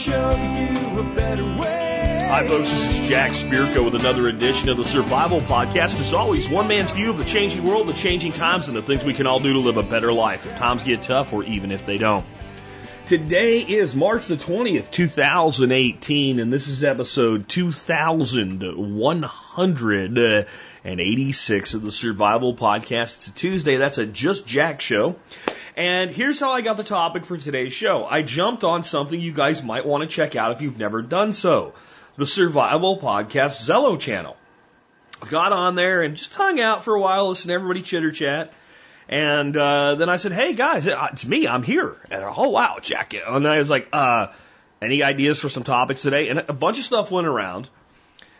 show you a better way. Hi, folks. This is Jack Spirko with another edition of the Survival Podcast. As always, one man's view of the changing world, the changing times, and the things we can all do to live a better life if times get tough or even if they don't. Today is March the 20th, 2018, and this is episode 2186 of the Survival Podcast. It's a Tuesday. That's a Just Jack show. And here's how I got the topic for today's show. I jumped on something you guys might want to check out if you've never done so. The Survival Podcast Zello channel. Got on there and just hung out for a while, listened to everybody chitter chat. And uh, then I said, "Hey guys, it's me. I'm here." And oh wow, Jack. And I was like, uh, "Any ideas for some topics today?" And a bunch of stuff went around,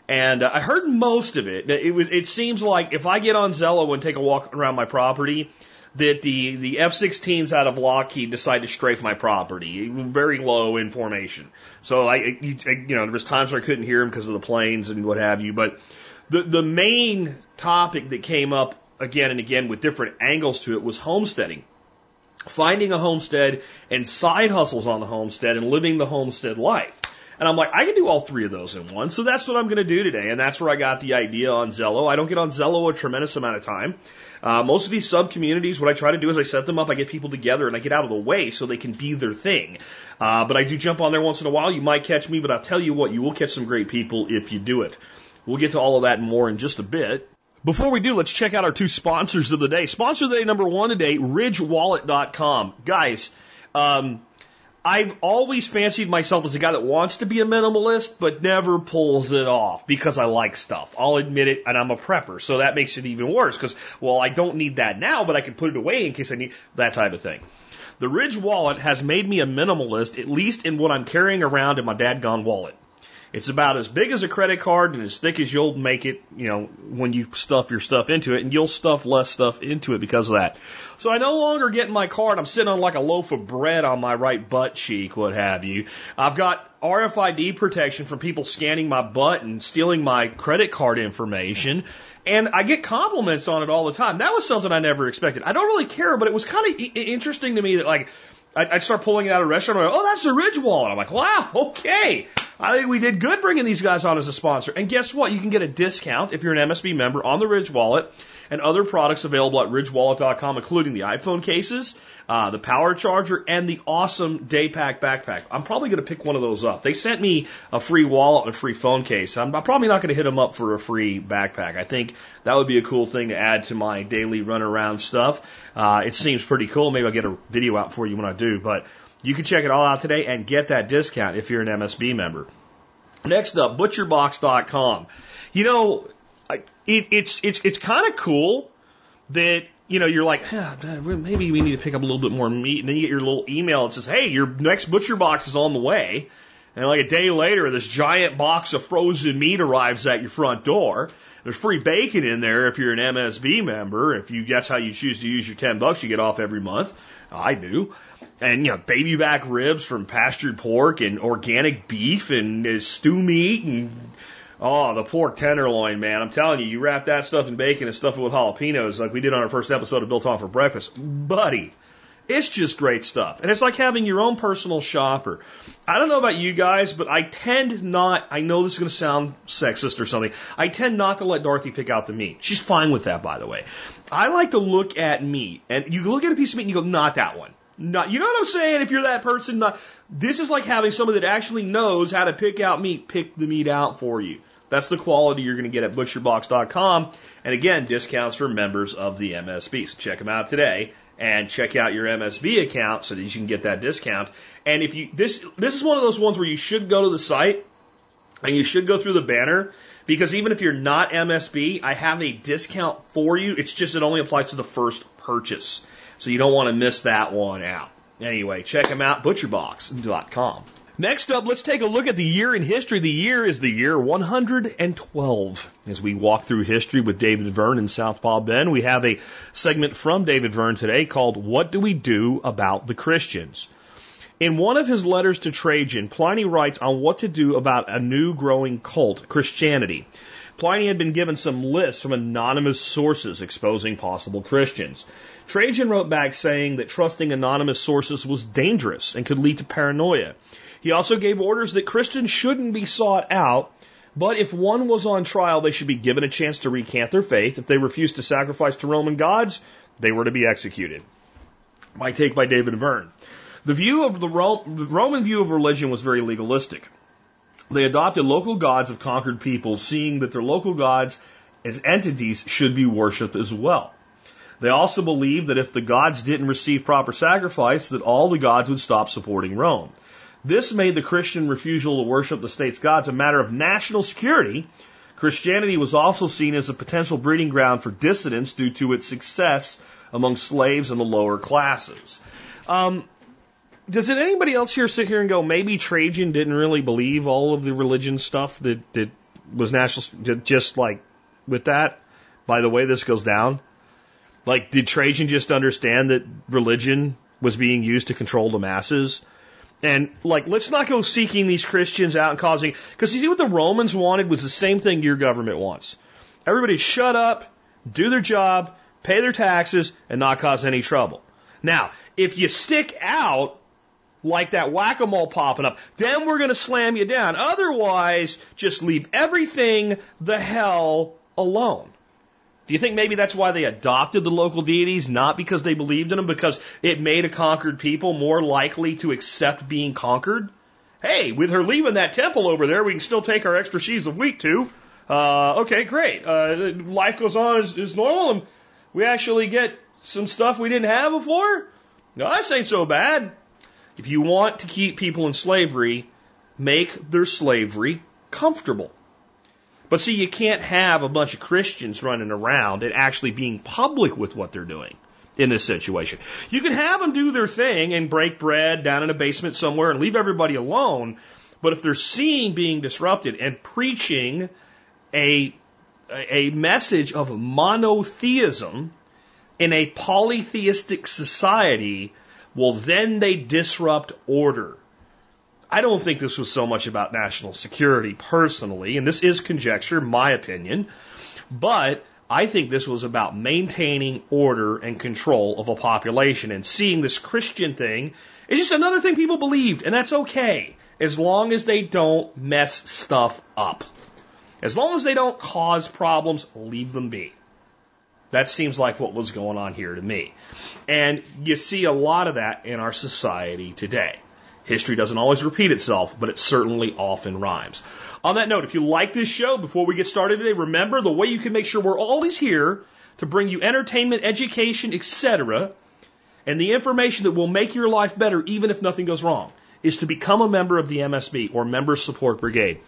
and uh, I heard most of it. It was. It seems like if I get on Zello and take a walk around my property, that the the F-16s out of Lockheed decided to strafe my property, very low in formation. So I, you, you know, there was times where I couldn't hear them because of the planes and what have you. But the the main topic that came up again and again with different angles to it was homesteading. Finding a homestead and side hustles on the homestead and living the homestead life. And I'm like, I can do all three of those in one. So that's what I'm going to do today. And that's where I got the idea on Zello. I don't get on Zello a tremendous amount of time. Uh, most of these sub communities, what I try to do is I set them up, I get people together, and I get out of the way so they can be their thing. Uh, but I do jump on there once in a while. You might catch me, but I'll tell you what, you will catch some great people if you do it. We'll get to all of that and more in just a bit. Before we do, let's check out our two sponsors of the day. Sponsor of the day number one today, RidgeWallet.com. Guys, um, I've always fancied myself as a guy that wants to be a minimalist, but never pulls it off because I like stuff. I'll admit it, and I'm a prepper, so that makes it even worse because, well, I don't need that now, but I can put it away in case I need that type of thing. The Ridge wallet has made me a minimalist, at least in what I'm carrying around in my dadgone wallet. It's about as big as a credit card and as thick as you'll make it, you know, when you stuff your stuff into it, and you'll stuff less stuff into it because of that. So I no longer get in my card. I'm sitting on like a loaf of bread on my right butt cheek, what have you. I've got RFID protection from people scanning my butt and stealing my credit card information. And I get compliments on it all the time. That was something I never expected. I don't really care, but it was kind of interesting to me that like, I'd start pulling it out of a restaurant. And I'd go, oh, that's the Ridge Wallet. I'm like, wow, okay. I think we did good bringing these guys on as a sponsor. And guess what? You can get a discount if you're an MSB member on the Ridge Wallet and other products available at ridgewallet.com, including the iPhone cases, uh, the power charger, and the awesome Daypack backpack. I'm probably going to pick one of those up. They sent me a free wallet and a free phone case. I'm, I'm probably not going to hit them up for a free backpack. I think that would be a cool thing to add to my daily run around stuff. Uh, it seems pretty cool. Maybe I'll get a video out for you when I do, but you can check it all out today and get that discount if you're an MSB member. Next up, butcherbox.com. You know, it, it's it's it's kind of cool that you know you're like ah, maybe we need to pick up a little bit more meat, and then you get your little email that says, "Hey, your next butcher box is on the way." And like a day later, this giant box of frozen meat arrives at your front door. There's free bacon in there if you're an MSB member. If you that's how you choose to use your ten bucks you get off every month. I do. And you know, baby back ribs from pastured pork and organic beef and uh, stew meat and Oh, the pork tenderloin, man. I'm telling you, you wrap that stuff in bacon and stuff it with jalapenos like we did on our first episode of Built On for Breakfast. Buddy, it's just great stuff. And it's like having your own personal shopper. I don't know about you guys, but I tend not, I know this is going to sound sexist or something, I tend not to let Dorothy pick out the meat. She's fine with that, by the way. I like to look at meat, and you look at a piece of meat and you go, not that one. Not, you know what I'm saying? If you're that person, not, this is like having somebody that actually knows how to pick out meat, pick the meat out for you. That's the quality you're going to get at butcherbox.com. And again, discounts for members of the MSB. So check them out today and check out your MSB account so that you can get that discount. And if you, this, this is one of those ones where you should go to the site and you should go through the banner because even if you're not MSB, I have a discount for you. It's just it only applies to the first purchase. So you don't want to miss that one out. Anyway, check them out, butcherbox.com. Next up, let's take a look at the year in history. The year is the year 112. As we walk through history with David Verne in Southpaw Ben, we have a segment from David Verne today called What Do We Do About the Christians? In one of his letters to Trajan, Pliny writes on what to do about a new growing cult, Christianity. Pliny had been given some lists from anonymous sources exposing possible Christians. Trajan wrote back saying that trusting anonymous sources was dangerous and could lead to paranoia. He also gave orders that Christians shouldn't be sought out, but if one was on trial, they should be given a chance to recant their faith. If they refused to sacrifice to Roman gods, they were to be executed. My take by David Verne. The view of the, Ro- the Roman view of religion was very legalistic. They adopted local gods of conquered peoples, seeing that their local gods as entities should be worshipped as well. They also believed that if the gods didn't receive proper sacrifice, that all the gods would stop supporting Rome. This made the Christian refusal to worship the state's gods a matter of national security. Christianity was also seen as a potential breeding ground for dissidents due to its success among slaves and the lower classes. Um, does it anybody else here sit here and go, maybe Trajan didn't really believe all of the religion stuff that, that was national, just like with that? By the way, this goes down. Like, did Trajan just understand that religion was being used to control the masses? And like, let's not go seeking these Christians out and causing, because you see what the Romans wanted was the same thing your government wants. Everybody shut up, do their job, pay their taxes, and not cause any trouble. Now, if you stick out like that whack-a-mole popping up, then we're going to slam you down. Otherwise, just leave everything the hell alone. Do you think maybe that's why they adopted the local deities? Not because they believed in them, because it made a conquered people more likely to accept being conquered? Hey, with her leaving that temple over there, we can still take our extra sheaves of wheat too. Uh, okay, great. Uh, life goes on as, as normal, and we actually get some stuff we didn't have before. No, this ain't so bad. If you want to keep people in slavery, make their slavery comfortable. But see, you can't have a bunch of Christians running around and actually being public with what they're doing in this situation. You can have them do their thing and break bread down in a basement somewhere and leave everybody alone. But if they're seeing being disrupted and preaching a, a message of monotheism in a polytheistic society, well, then they disrupt order. I don't think this was so much about national security personally, and this is conjecture, my opinion, but I think this was about maintaining order and control of a population and seeing this Christian thing is just another thing people believed, and that's okay as long as they don't mess stuff up. As long as they don't cause problems, leave them be. That seems like what was going on here to me. And you see a lot of that in our society today. History doesn't always repeat itself, but it certainly often rhymes. On that note, if you like this show, before we get started today, remember the way you can make sure we're always here to bring you entertainment, education, etc., and the information that will make your life better even if nothing goes wrong is to become a member of the MSB or Member Support Brigade.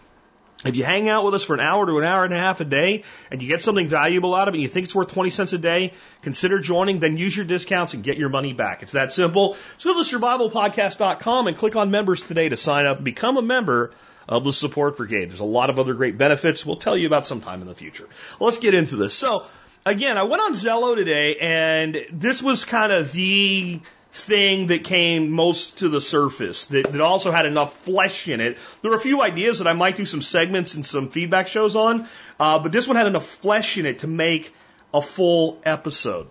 If you hang out with us for an hour to an hour and a half a day and you get something valuable out of it and you think it's worth 20 cents a day, consider joining, then use your discounts and get your money back. It's that simple. So go to survivalpodcast.com and click on members today to sign up and become a member of the support brigade. There's a lot of other great benefits we'll tell you about sometime in the future. Let's get into this. So again, I went on Zello today and this was kind of the thing that came most to the surface that, that also had enough flesh in it. There were a few ideas that I might do some segments and some feedback shows on, uh, but this one had enough flesh in it to make a full episode.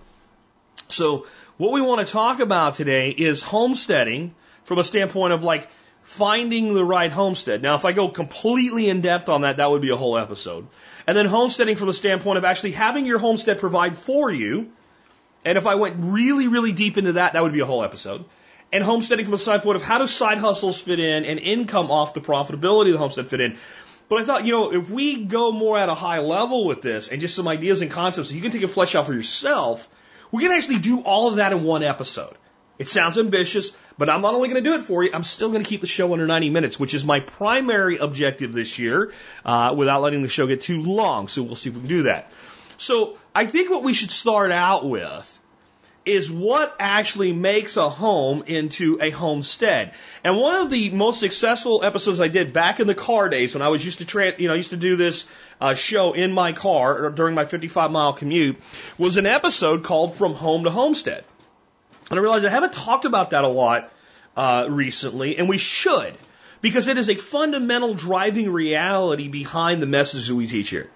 So what we want to talk about today is homesteading from a standpoint of like finding the right homestead. Now, if I go completely in depth on that, that would be a whole episode. And then homesteading from the standpoint of actually having your homestead provide for you and if I went really, really deep into that, that would be a whole episode. And homesteading from a side point of how do side hustles fit in and income off the profitability of the homestead fit in. But I thought, you know, if we go more at a high level with this and just some ideas and concepts that you can take a flesh out for yourself, we can actually do all of that in one episode. It sounds ambitious, but I'm not only going to do it for you, I'm still going to keep the show under 90 minutes, which is my primary objective this year, uh, without letting the show get too long. So we'll see if we can do that. So I think what we should start out with is what actually makes a home into a homestead. And one of the most successful episodes I did back in the car days when I was used to tra- you know, I used to do this uh, show in my car during my 55 mile commute was an episode called From Home to Homestead. And I realized I haven't talked about that a lot uh, recently, and we should because it is a fundamental driving reality behind the message that we teach here.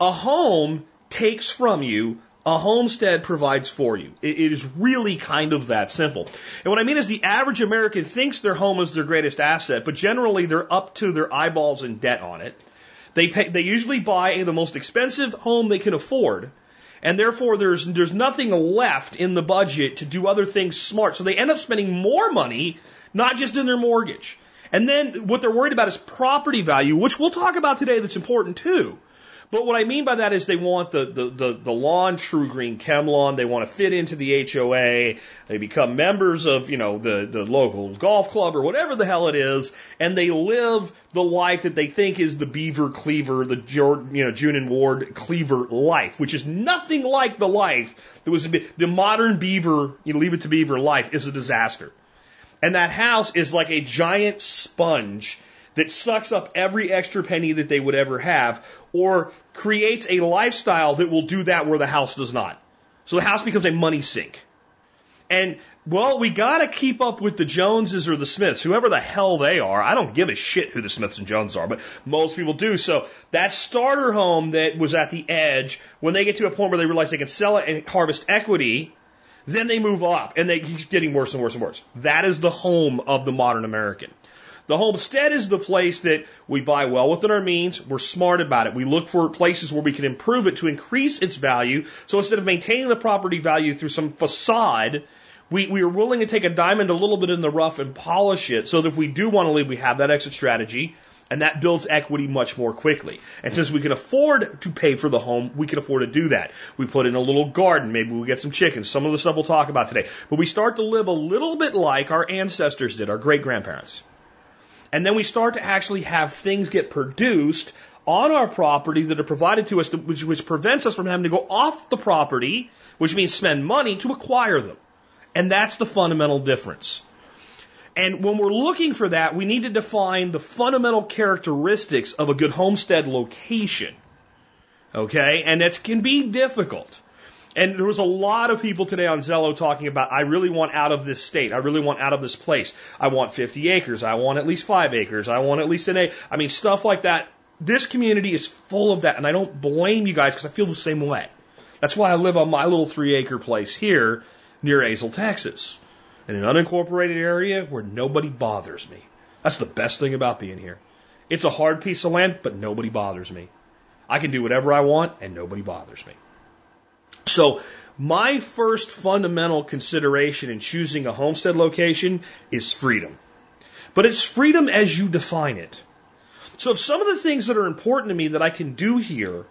A home takes from you a homestead provides for you. It, is really kind of that simple. And what I mean is the average American thinks their home is their greatest asset, but generally they're up to their eyeballs in debt on it. They pay, they usually buy the most expensive home they can afford. And therefore there's, there's nothing left in the budget to do other things smart. So they end up spending more money, not just in their mortgage. And then what they're worried about is property value, which we'll talk about today that's important too. But what I mean by that is they want the, the, the, the lawn TruGreen ChemLawn. They want to fit into the HOA. They become members of, you know, the, the local golf club or whatever the hell it is. And they live the life that they think is the Beaver Cleaver, the you know, June and Ward Cleaver life, which is nothing like the life that was the modern Beaver, you leave it to Beaver life is a disaster. And that house is like a giant sponge that sucks up every extra penny that they would ever have or creates a lifestyle that will do that where the house does not. So the house becomes a money sink. And well, we gotta keep up with the Joneses or the Smiths, whoever the hell they are. I don't give a shit who the Smiths and Joneses are, but most people do. So that starter home that was at the edge, when they get to a point where they realize they can sell it and harvest equity, then they move up and they keep getting worse and worse and worse. That is the home of the modern American. The homestead is the place that we buy well within our means. We're smart about it. We look for places where we can improve it to increase its value. So instead of maintaining the property value through some facade, we, we are willing to take a diamond a little bit in the rough and polish it so that if we do want to leave, we have that exit strategy. And that builds equity much more quickly. And since we can afford to pay for the home, we can afford to do that. We put in a little garden. Maybe we get some chickens. Some of the stuff we'll talk about today. But we start to live a little bit like our ancestors did, our great grandparents. And then we start to actually have things get produced on our property that are provided to us, which, which prevents us from having to go off the property, which means spend money to acquire them. And that's the fundamental difference. And when we're looking for that, we need to define the fundamental characteristics of a good homestead location. Okay? And that can be difficult. And there was a lot of people today on Zello talking about, I really want out of this state. I really want out of this place. I want 50 acres. I want at least five acres. I want at least an acre. I mean, stuff like that. This community is full of that. And I don't blame you guys because I feel the same way. That's why I live on my little three acre place here near Azle, Texas, in an unincorporated area where nobody bothers me. That's the best thing about being here. It's a hard piece of land, but nobody bothers me. I can do whatever I want and nobody bothers me. So my first fundamental consideration in choosing a homestead location is freedom. But it's freedom as you define it. So if some of the things that are important to me that I can do here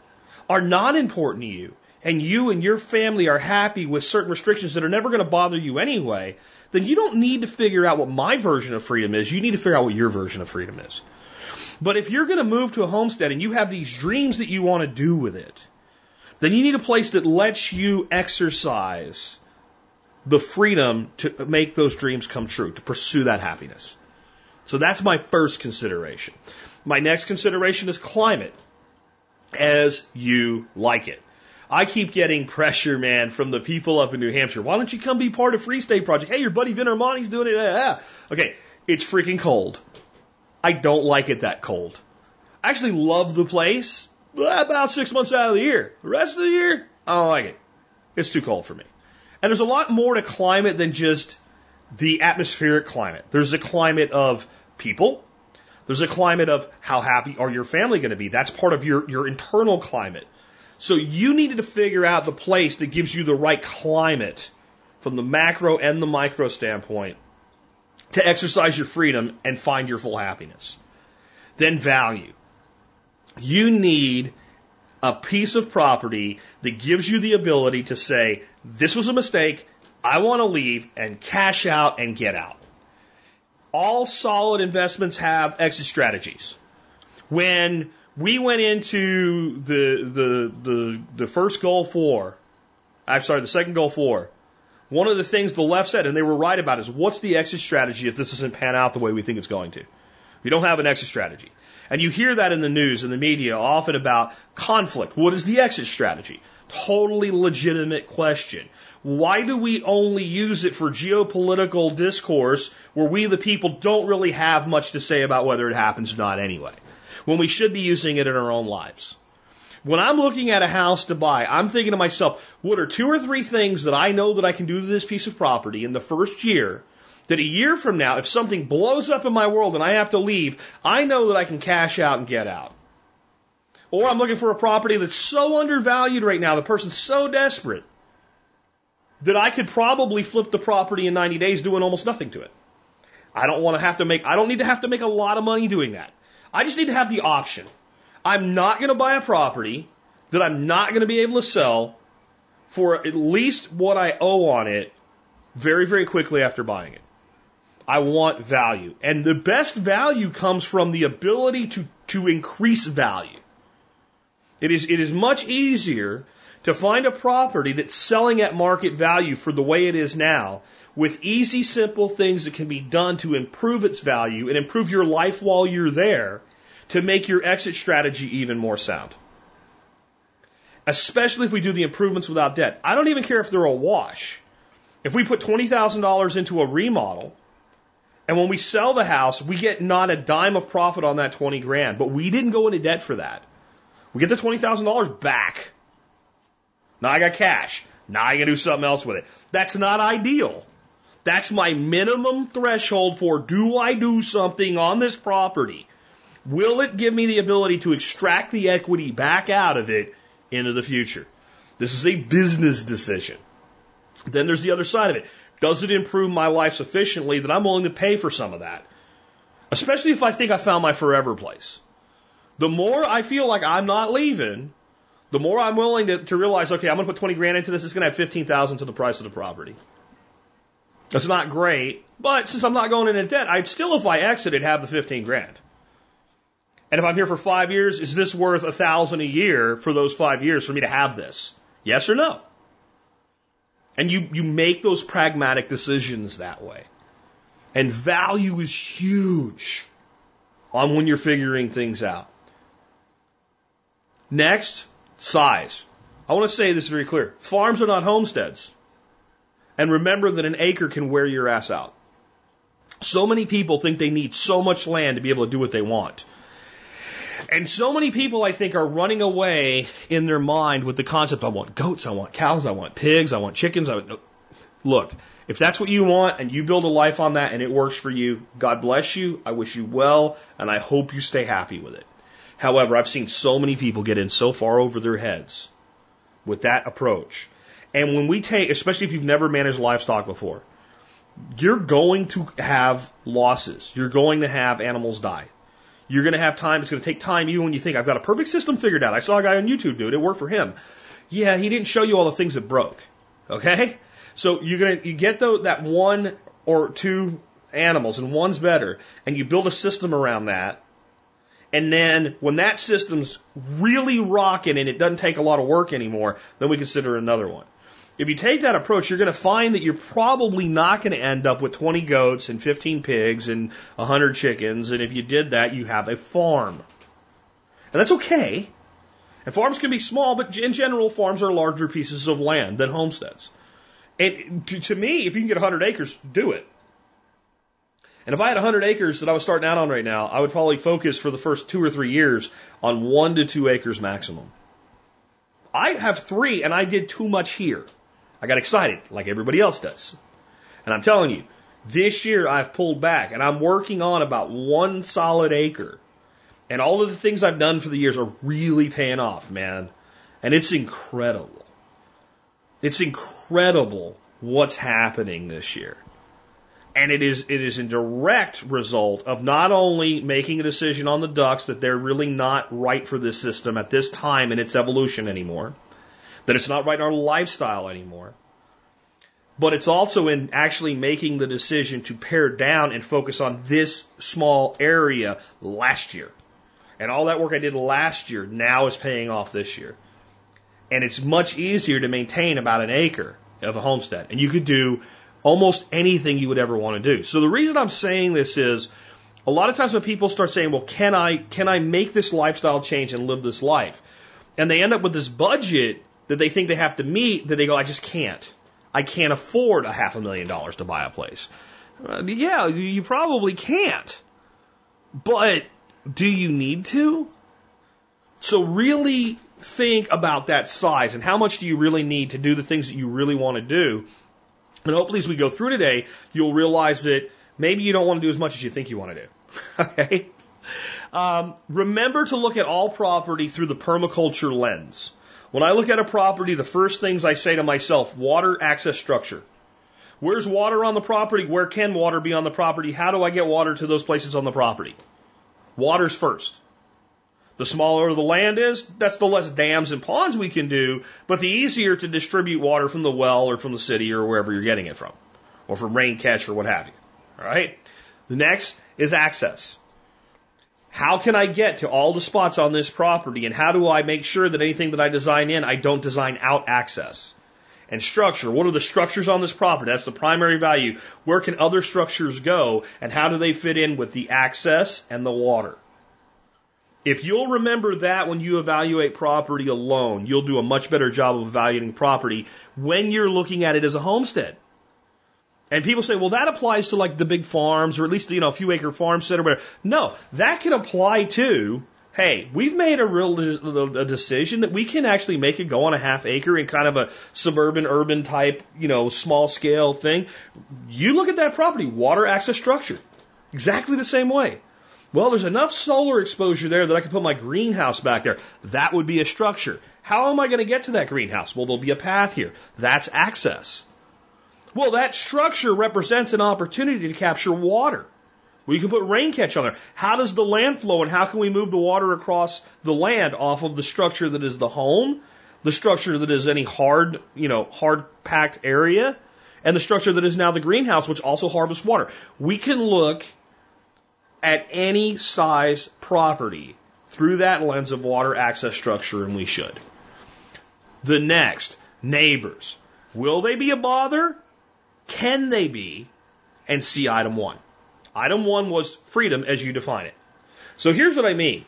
are not important to you, and you and your family are happy with certain restrictions that are never going to bother you anyway, then you don't need to figure out what my version of freedom is. You need to figure out what your version of freedom is. But if you're going to move to a homestead and you have these dreams that you want to do with it, then you need a place that lets you exercise the freedom to make those dreams come true, to pursue that happiness. So that's my first consideration. My next consideration is climate as you like it. I keep getting pressure, man, from the people up in New Hampshire. Why don't you come be part of Free State Project? Hey, your buddy Vin Armani's doing it. Yeah. Okay, it's freaking cold. I don't like it that cold. I actually love the place, about six months out of the year. The rest of the year, I don't like it. It's too cold for me. And there's a lot more to climate than just the atmospheric climate. There's a climate of people. There's a climate of how happy are your family going to be. That's part of your, your internal climate. So you needed to figure out the place that gives you the right climate from the macro and the micro standpoint to exercise your freedom and find your full happiness. Then value. You need a piece of property that gives you the ability to say, this was a mistake, I want to leave and cash out and get out. All solid investments have exit strategies. When we went into the, the, the, the first Gulf War, I'm sorry, the second Gulf War, one of the things the left said, and they were right about, is what's the exit strategy if this doesn't pan out the way we think it's going to? We don't have an exit strategy. And you hear that in the news and the media often about conflict. What is the exit strategy? Totally legitimate question. Why do we only use it for geopolitical discourse where we, the people, don't really have much to say about whether it happens or not anyway? When we should be using it in our own lives. When I'm looking at a house to buy, I'm thinking to myself, what are two or three things that I know that I can do to this piece of property in the first year that a year from now, if something blows up in my world and I have to leave, I know that I can cash out and get out. Or I'm looking for a property that's so undervalued right now, the person's so desperate that I could probably flip the property in 90 days doing almost nothing to it. I don't want to have to make, I don't need to have to make a lot of money doing that. I just need to have the option. I'm not going to buy a property that I'm not going to be able to sell for at least what I owe on it very, very quickly after buying it. I want value. And the best value comes from the ability to, to increase value. It is, it is much easier to find a property that's selling at market value for the way it is now with easy, simple things that can be done to improve its value and improve your life while you're there to make your exit strategy even more sound. Especially if we do the improvements without debt. I don't even care if they're a wash. If we put $20,000 into a remodel, and when we sell the house, we get not a dime of profit on that 20 grand, but we didn't go into debt for that. We get the $20,000 back. Now I got cash. Now I can do something else with it. That's not ideal. That's my minimum threshold for do I do something on this property Will it give me the ability to extract the equity back out of it into the future? This is a business decision. Then there's the other side of it. Does it improve my life sufficiently that I'm willing to pay for some of that? Especially if I think I found my forever place. The more I feel like I'm not leaving, the more I'm willing to, to realize, okay, I'm going to put 20 grand into this. It's going to have 15,000 to the price of the property. That's not great, but since I'm not going into debt, I'd still, if I exited, have the 15 grand. And if I'm here for five years, is this worth a thousand a year for those five years for me to have this? Yes or no? And you, you make those pragmatic decisions that way. And value is huge on when you're figuring things out. Next, size. I want to say this very clear. Farms are not homesteads. And remember that an acre can wear your ass out. So many people think they need so much land to be able to do what they want. And so many people, I think, are running away in their mind with the concept I want goats, I want cows, I want pigs, I want chickens. I want... Look, if that's what you want and you build a life on that and it works for you, God bless you. I wish you well and I hope you stay happy with it. However, I've seen so many people get in so far over their heads with that approach. And when we take, especially if you've never managed livestock before, you're going to have losses. You're going to have animals die. You're going to have time. It's going to take time even when you think I've got a perfect system figured out. I saw a guy on YouTube do it. It worked for him. Yeah, he didn't show you all the things that broke. Okay? So you're going to, you get the, that one or two animals and one's better and you build a system around that. And then when that system's really rocking and it doesn't take a lot of work anymore, then we consider another one. If you take that approach, you're going to find that you're probably not going to end up with 20 goats and 15 pigs and 100 chickens. And if you did that, you have a farm. And that's okay. And farms can be small, but in general, farms are larger pieces of land than homesteads. And to, me, if you can get 100 acres, do it. And if I had 100 acres that I was starting out on right now, I would probably focus for the first two or three years on one to two acres maximum. I have three, and I did too much here. I got excited like everybody else does. And I'm telling you, this year I've pulled back and I'm working on about one solid acre. And all of the things I've done for the years are really paying off, man. And it's incredible. It's incredible what's happening this year. And it is, it is a direct result of not only making a decision on the ducks that they're really not right for this system at this time in its evolution anymore, that it's not right in our lifestyle anymore. But it's also in actually making the decision to pare down and focus on this small area last year. And all that work I did last year now is paying off this year. And it's much easier to maintain about an acre of a homestead. And you could do almost anything you would ever want to do. So the reason I'm saying this is a lot of times when people start saying, well, can I, can I make this lifestyle change and live this life? And they end up with this budget that they think they have to meet that they go, I just can't. I can't afford a half a million dollars to buy a place. Uh, yeah, you probably can't. But do you need to? So really think about that size and how much do you really need to do the things that you really want to do. And hopefully, as we go through today, you'll realize that maybe you don't want to do as much as you think you want to do. okay? Um, remember to look at all property through the permaculture lens. When I look at a property, the first things I say to myself water, access, structure. Where's water on the property? Where can water be on the property? How do I get water to those places on the property? Water's first. The smaller the land is, that's the less dams and ponds we can do, but the easier to distribute water from the well or from the city or wherever you're getting it from, or from rain catch or what have you. All right? The next is access. How can I get to all the spots on this property and how do I make sure that anything that I design in, I don't design out access? And structure. What are the structures on this property? That's the primary value. Where can other structures go and how do they fit in with the access and the water? If you'll remember that when you evaluate property alone, you'll do a much better job of evaluating property when you're looking at it as a homestead. And people say, well, that applies to like the big farms or at least, you know, a few acre farmstead or whatever. No, that can apply to, hey, we've made a real a decision that we can actually make it go on a half acre in kind of a suburban, urban type, you know, small scale thing. You look at that property, water access structure, exactly the same way. Well, there's enough solar exposure there that I can put my greenhouse back there. That would be a structure. How am I going to get to that greenhouse? Well, there'll be a path here. That's access. Well, that structure represents an opportunity to capture water. We can put rain catch on there. How does the land flow and how can we move the water across the land off of the structure that is the home, the structure that is any hard, you know, hard packed area, and the structure that is now the greenhouse, which also harvests water. We can look at any size property through that lens of water access structure, and we should. The next, neighbors. Will they be a bother? Can they be? And see item one. Item one was freedom as you define it. So here's what I mean.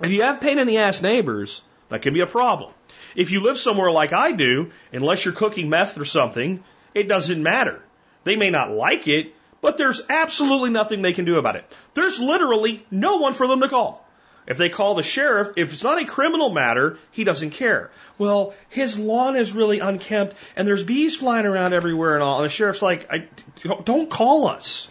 If you have pain in the ass neighbors, that can be a problem. If you live somewhere like I do, unless you're cooking meth or something, it doesn't matter. They may not like it, but there's absolutely nothing they can do about it. There's literally no one for them to call. If they call the sheriff, if it's not a criminal matter, he doesn't care. Well, his lawn is really unkempt and there's bees flying around everywhere and all. And the sheriff's like, I, don't call us.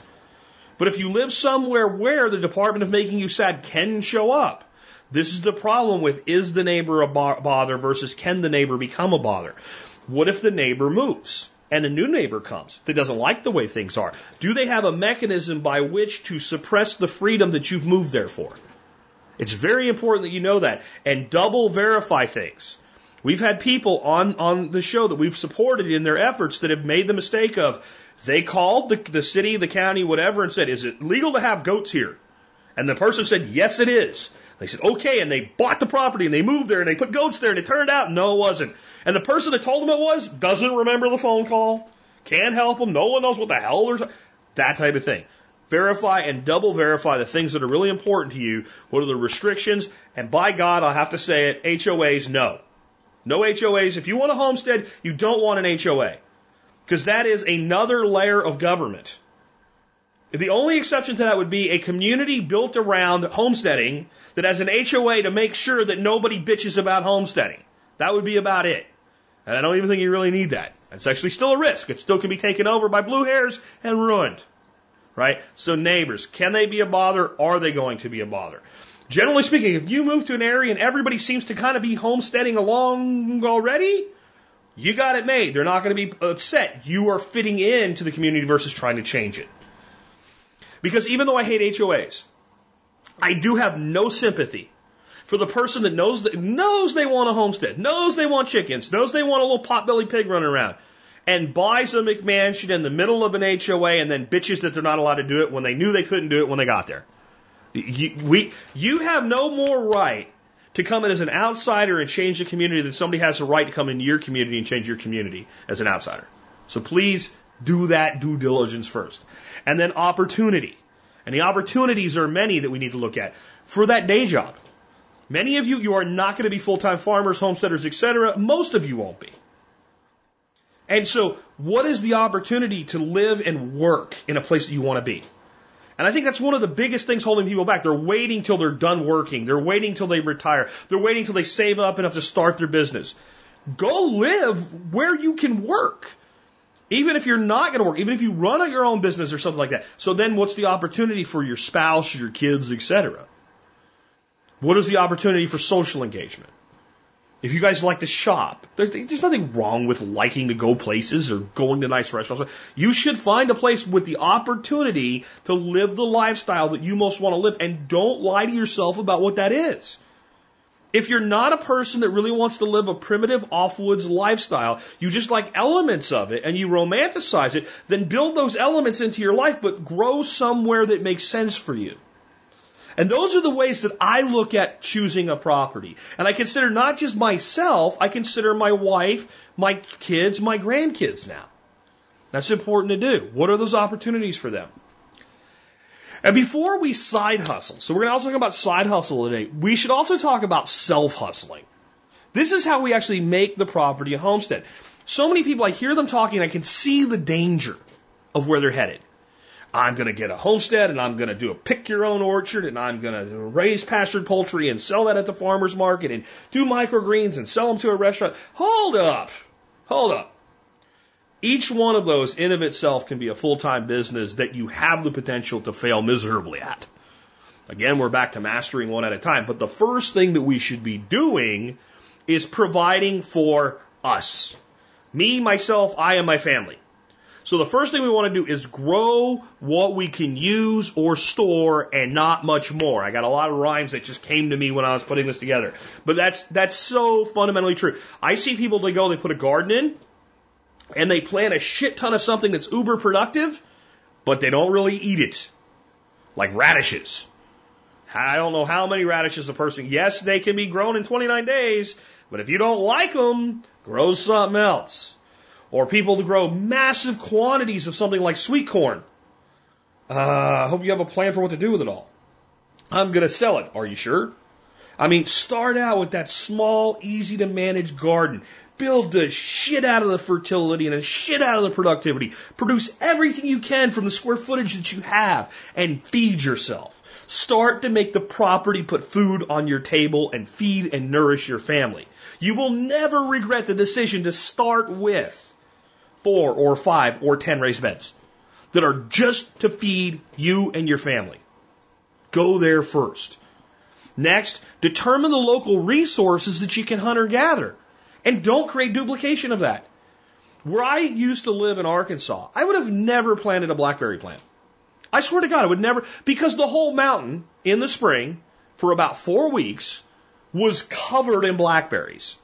But if you live somewhere where the Department of Making You Sad can show up, this is the problem with is the neighbor a bother versus can the neighbor become a bother? What if the neighbor moves? and a new neighbor comes that doesn't like the way things are, do they have a mechanism by which to suppress the freedom that you've moved there for? It's very important that you know that and double verify things. We've had people on, on the show that we've supported in their efforts that have made the mistake of they called the, the city, the county, whatever, and said, Is it legal to have goats here? And the person said, Yes, it is. They said, okay, and they bought the property and they moved there and they put goats there and it turned out no, it wasn't. And the person that told them it was doesn't remember the phone call, can't help them, no one knows what the hell there's, that type of thing. Verify and double verify the things that are really important to you. What are the restrictions? And by God, I'll have to say it, HOAs, no. No HOAs. If you want a homestead, you don't want an HOA. Because that is another layer of government. The only exception to that would be a community built around homesteading that has an HOA to make sure that nobody bitches about homesteading. That would be about it. And I don't even think you really need that. It's actually still a risk. It still can be taken over by blue hairs and ruined. Right? So neighbors, can they be a bother? Are they going to be a bother? Generally speaking, if you move to an area and everybody seems to kind of be homesteading along already, you got it made. They're not going to be upset. You are fitting into the community versus trying to change it. Because even though I hate HOAs, I do have no sympathy for the person that knows that knows they want a homestead, knows they want chickens, knows they want a little potbelly pig running around, and buys a McMansion in the middle of an HOA and then bitches that they're not allowed to do it when they knew they couldn't do it when they got there. You, we, you have no more right to come in as an outsider and change the community than somebody has a right to come into your community and change your community as an outsider. So please do that due diligence first. And then opportunity. And the opportunities are many that we need to look at for that day job. Many of you, you are not going to be full-time farmers, homesteaders, etc. Most of you won't be. And so, what is the opportunity to live and work in a place that you want to be? And I think that's one of the biggest things holding people back. They're waiting till they're done working. They're waiting till they retire. They're waiting till they save up enough to start their business. Go live where you can work. Even if you're not going to work, even if you run your own business or something like that. So then what's the opportunity for your spouse, your kids, etc.? What is the opportunity for social engagement? If you guys like to shop, there's, there's nothing wrong with liking to go places or going to nice restaurants. You should find a place with the opportunity to live the lifestyle that you most want to live and don't lie to yourself about what that is. If you're not a person that really wants to live a primitive off-woods lifestyle, you just like elements of it and you romanticize it, then build those elements into your life, but grow somewhere that makes sense for you. And those are the ways that I look at choosing a property. And I consider not just myself, I consider my wife, my kids, my grandkids now. That's important to do. What are those opportunities for them? And before we side hustle, so we're going to also talk about side hustle today, we should also talk about self hustling. This is how we actually make the property a homestead. So many people, I hear them talking, I can see the danger of where they're headed. I'm going to get a homestead and I'm going to do a pick your own orchard and I'm going to raise pastured poultry and sell that at the farmer's market and do microgreens and sell them to a restaurant. Hold up. Hold up. Each one of those in of itself can be a full-time business that you have the potential to fail miserably at. Again, we're back to mastering one at a time. But the first thing that we should be doing is providing for us. Me, myself, I, and my family. So the first thing we want to do is grow what we can use or store and not much more. I got a lot of rhymes that just came to me when I was putting this together. But that's, that's so fundamentally true. I see people, they go, they put a garden in and they plant a shit ton of something that's uber productive, but they don't really eat it. Like radishes. I don't know how many radishes a person, yes, they can be grown in 29 days, but if you don't like them, grow something else or people to grow massive quantities of something like sweet corn. Uh, I hope you have a plan for what to do with it all. I'm going to sell it. Are you sure? I mean, start out with that small, easy to manage garden. Build the shit out of the fertility and the shit out of the productivity. Produce everything you can from the square footage that you have and feed yourself. Start to make the property put food on your table and feed and nourish your family. You will never regret the decision to start with four or five or ten raised beds that are just to feed you and your family. Go there first. Next, determine the local resources that you can hunt or gather. And don't create duplication of that. Where I used to live in Arkansas, I would have never planted a blackberry plant. I swear to God, I would never, because the whole mountain in the spring for about four weeks was covered in blackberries.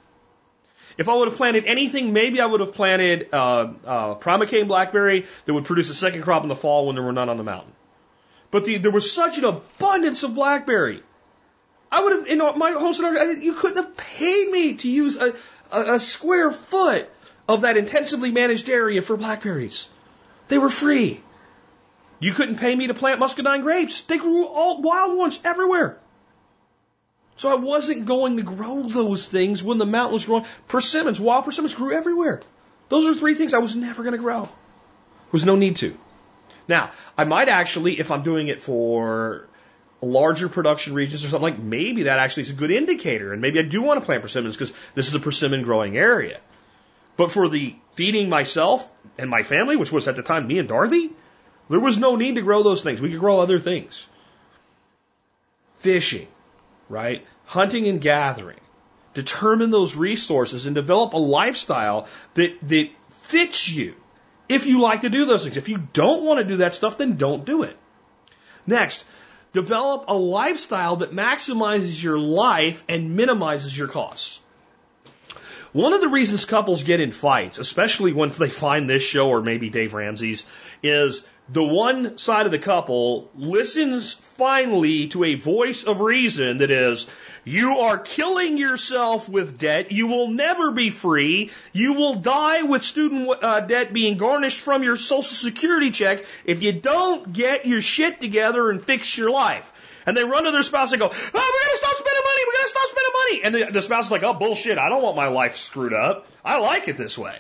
If I would have planted anything, maybe I would have planted uh, uh, primocane blackberry that would produce a second crop in the fall when there were none on the mountain. But the, there was such an abundance of blackberry. I would have, in my homestead, you couldn't have paid me to use a, a, a square foot of that intensively managed area for blackberries. They were free. You couldn't pay me to plant muscadine grapes. They grew all wild ones everywhere. So I wasn't going to grow those things when the mountain was growing. Persimmons, wild persimmons grew everywhere. Those are three things I was never going to grow. There was no need to. Now, I might actually, if I'm doing it for larger production regions or something like, maybe that actually is a good indicator, and maybe I do want to plant persimmons because this is a persimmon growing area. But for the feeding myself and my family, which was at the time me and Dorothy, there was no need to grow those things. We could grow other things. Fishing, right? hunting and gathering. Determine those resources and develop a lifestyle that, that fits you if you like to do those things. If you don't want to do that stuff, then don't do it. Next, develop a lifestyle that maximizes your life and minimizes your costs. One of the reasons couples get in fights, especially once they find this show or maybe Dave Ramsey's, is the one side of the couple listens finally to a voice of reason that is, you are killing yourself with debt. You will never be free. You will die with student uh, debt being garnished from your social security check if you don't get your shit together and fix your life. And they run to their spouse and go, oh, we gotta stop spending money. We gotta stop spending money. And the, the spouse is like, oh, bullshit. I don't want my life screwed up. I like it this way.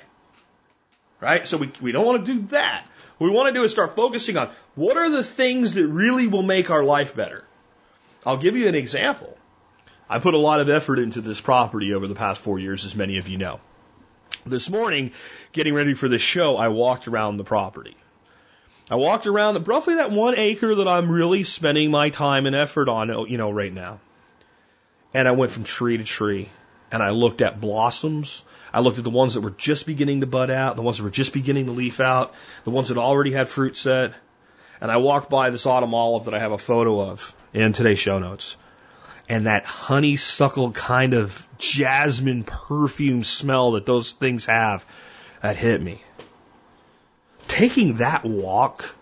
Right? So we, we don't want to do that. What we want to do is start focusing on what are the things that really will make our life better. I'll give you an example. I put a lot of effort into this property over the past four years, as many of you know. This morning, getting ready for this show, I walked around the property. I walked around roughly that one acre that I'm really spending my time and effort on, you know, right now. And I went from tree to tree and I looked at blossoms. I looked at the ones that were just beginning to bud out, the ones that were just beginning to leaf out, the ones that already had fruit set. And I walked by this autumn olive that I have a photo of in today's show notes. And that honeysuckle kind of jasmine perfume smell that those things have, that hit me. Taking that walk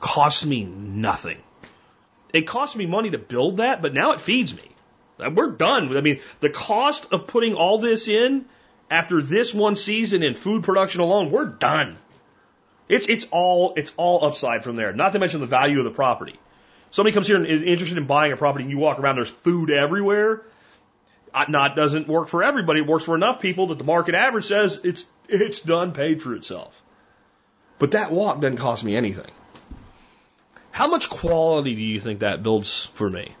cost me nothing. It cost me money to build that, but now it feeds me. We're done. I mean, the cost of putting all this in after this one season in food production alone, we're done. It's it's all it's all upside from there. Not to mention the value of the property. Somebody comes here and is interested in buying a property, and you walk around, there's food everywhere. Not doesn't work for everybody. It works for enough people that the market average says it's it's done paid for itself. But that walk doesn't cost me anything. How much quality do you think that builds for me?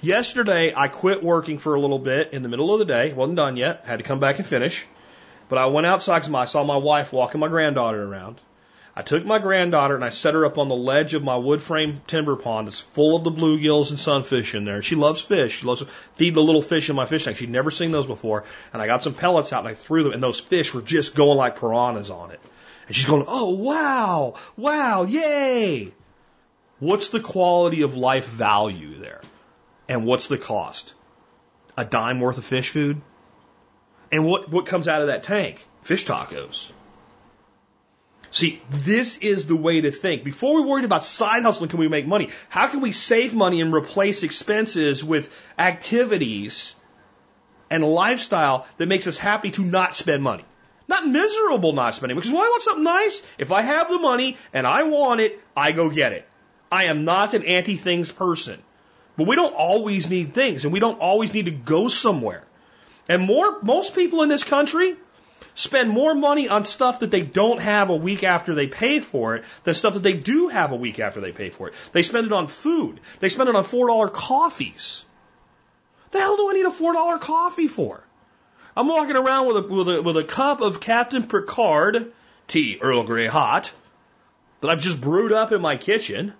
Yesterday, I quit working for a little bit in the middle of the day. Wasn't done yet. Had to come back and finish. But I went outside because I saw my wife walking my granddaughter around. I took my granddaughter and I set her up on the ledge of my wood frame timber pond that's full of the bluegills and sunfish in there. She loves fish. She loves to feed the little fish in my fish tank. She'd never seen those before. And I got some pellets out and I threw them and those fish were just going like piranhas on it. And she's going, oh, wow, wow, yay. What's the quality of life value there? And what's the cost? A dime worth of fish food? And what, what comes out of that tank? Fish tacos. See, this is the way to think. Before we worried about side hustling, can we make money? How can we save money and replace expenses with activities and lifestyle that makes us happy to not spend money? Not miserable not spending, because when I want something nice, if I have the money and I want it, I go get it. I am not an anti things person. But we don't always need things and we don't always need to go somewhere. And more, most people in this country spend more money on stuff that they don't have a week after they pay for it than stuff that they do have a week after they pay for it. They spend it on food. They spend it on $4 coffees. The hell do I need a $4 coffee for? I'm walking around with a, with a, with a cup of Captain Picard tea, Earl Grey hot, that I've just brewed up in my kitchen.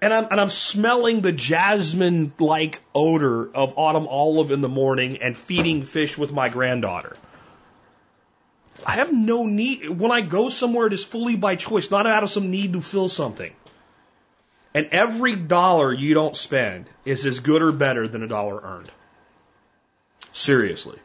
And I'm, and I'm smelling the jasmine like odor of autumn olive in the morning and feeding fish with my granddaughter. I have no need. When I go somewhere, it is fully by choice, not out of some need to fill something. And every dollar you don't spend is as good or better than a dollar earned. Seriously.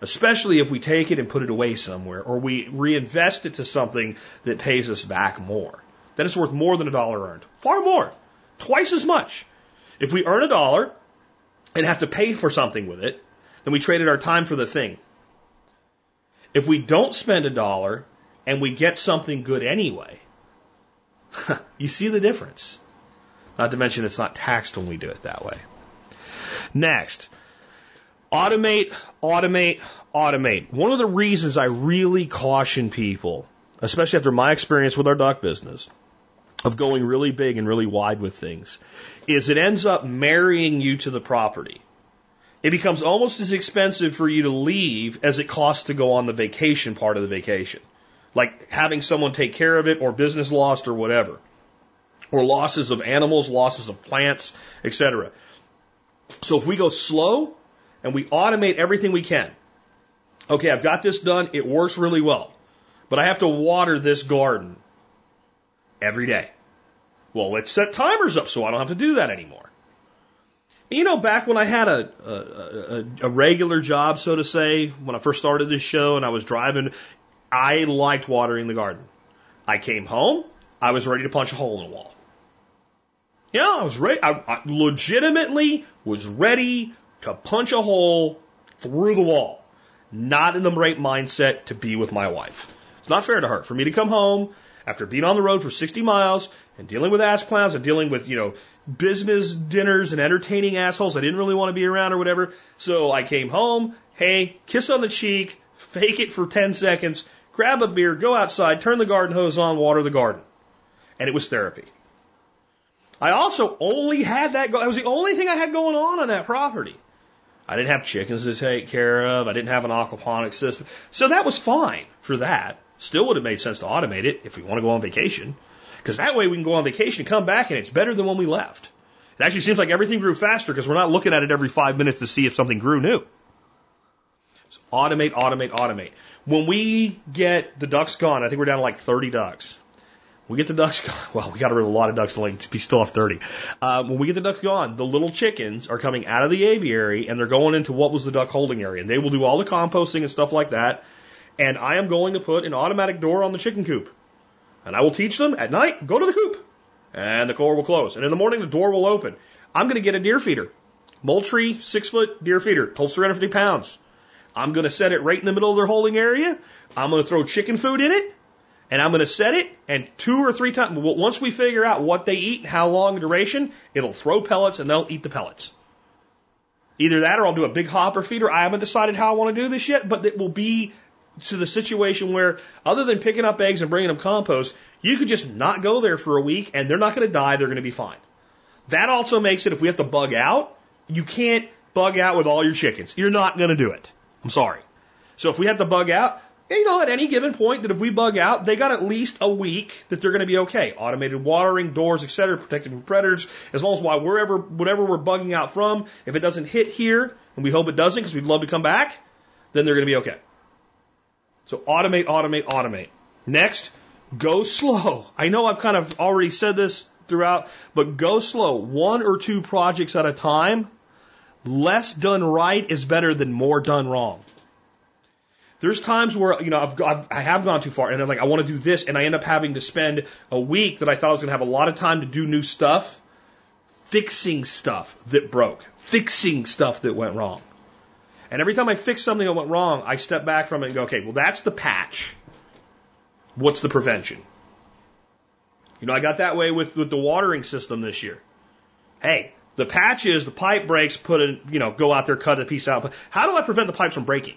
Especially if we take it and put it away somewhere, or we reinvest it to something that pays us back more. Then it's worth more than a dollar earned. Far more. Twice as much. If we earn a dollar and have to pay for something with it, then we traded our time for the thing. If we don't spend a dollar and we get something good anyway, you see the difference. Not to mention it's not taxed when we do it that way. Next, automate, automate, automate. One of the reasons I really caution people, especially after my experience with our duck business, of going really big and really wide with things is it ends up marrying you to the property. It becomes almost as expensive for you to leave as it costs to go on the vacation part of the vacation. Like having someone take care of it or business lost or whatever. Or losses of animals, losses of plants, etc. So if we go slow and we automate everything we can. Okay, I've got this done. It works really well. But I have to water this garden every day. Well, let's set timers up so I don't have to do that anymore. You know, back when I had a, a, a, regular job, so to say, when I first started this show and I was driving, I liked watering the garden. I came home, I was ready to punch a hole in the wall. Yeah, I was ready. I, I legitimately was ready to punch a hole through the wall. Not in the right mindset to be with my wife. It's not fair to her for me to come home after being on the road for 60 miles and dealing with ass clowns and dealing with, you know, business dinners and entertaining assholes I didn't really want to be around or whatever. So I came home, hey, kiss on the cheek, fake it for 10 seconds, grab a beer, go outside, turn the garden hose on, water the garden. and it was therapy. I also only had that, go- that was the only thing I had going on on that property. I didn't have chickens to take care of. I didn't have an aquaponics system. So that was fine for that. Still would have made sense to automate it if we want to go on vacation. Because that way we can go on vacation, come back, and it's better than when we left. It actually seems like everything grew faster because we're not looking at it every five minutes to see if something grew new. So automate, automate, automate. When we get the ducks gone, I think we're down to like 30 ducks. We get the ducks gone. Well, we got rid of a lot of ducks to like be still have 30. Um, when we get the ducks gone, the little chickens are coming out of the aviary and they're going into what was the duck holding area. And they will do all the composting and stuff like that. And I am going to put an automatic door on the chicken coop. And I will teach them at night, go to the coop. And the door will close. And in the morning, the door will open. I'm going to get a deer feeder. Moultrie, six foot deer feeder, holds 350 pounds. I'm going to set it right in the middle of their holding area. I'm going to throw chicken food in it. And I'm going to set it, and two or three times, once we figure out what they eat and how long duration, it'll throw pellets and they'll eat the pellets. Either that or I'll do a big hopper feeder. I haven't decided how I want to do this yet, but it will be to the situation where, other than picking up eggs and bringing them compost, you could just not go there for a week and they're not going to die. They're going to be fine. That also makes it, if we have to bug out, you can't bug out with all your chickens. You're not going to do it. I'm sorry. So if we have to bug out, you know, at any given point that if we bug out, they got at least a week that they're going to be okay. Automated watering, doors, etc., protected from predators. As long as while wherever, whatever we're bugging out from, if it doesn't hit here, and we hope it doesn't because we'd love to come back, then they're going to be okay. So automate, automate, automate. Next, go slow. I know I've kind of already said this throughout, but go slow. One or two projects at a time. Less done right is better than more done wrong. There's times where, you know, I've, I've, I have gone too far and I'm like, I want to do this and I end up having to spend a week that I thought I was going to have a lot of time to do new stuff, fixing stuff that broke, fixing stuff that went wrong. And every time I fix something that went wrong, I step back from it and go, okay, well, that's the patch. What's the prevention? You know, I got that way with, with the watering system this year. Hey, the patch is the pipe breaks, put a, you know, go out there, cut a piece out. But how do I prevent the pipes from breaking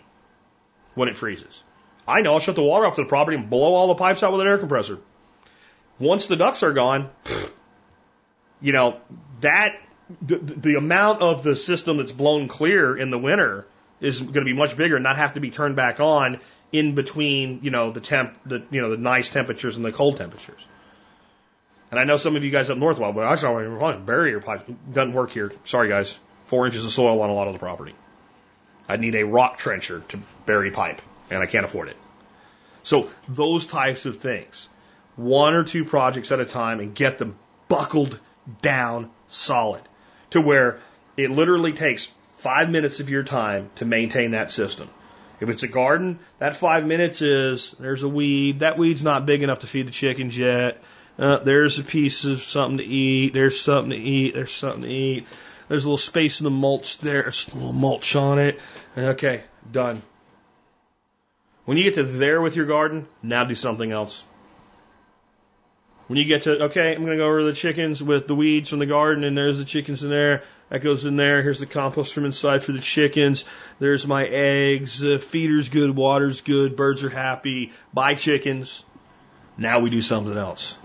when it freezes? I know, I'll shut the water off to the property and blow all the pipes out with an air compressor. Once the ducks are gone, you know, that, the, the amount of the system that's blown clear in the winter is going to be much bigger and not have to be turned back on in between, you know, the temp, the, you know, the nice temperatures and the cold temperatures. And I know some of you guys up north, well, but I saw barrier pipe doesn't work here. Sorry, guys. Four inches of soil on a lot of the property. I'd need a rock trencher to bury pipe, and I can't afford it. So those types of things, one or two projects at a time, and get them buckled down solid to where it literally takes five minutes of your time to maintain that system. If it's a garden, that five minutes is there's a weed. That weed's not big enough to feed the chickens yet. Uh, there's a piece of something to eat. There's something to eat. There's something to eat. There's a little space in the mulch there. There's a little mulch on it. Okay, done. When you get to there with your garden, now do something else. When you get to, okay, I'm going to go over the chickens with the weeds from the garden, and there's the chickens in there. That goes in there. Here's the compost from inside for the chickens. There's my eggs. Uh, feeder's good. Water's good. Birds are happy. Bye, chickens. Now we do something else.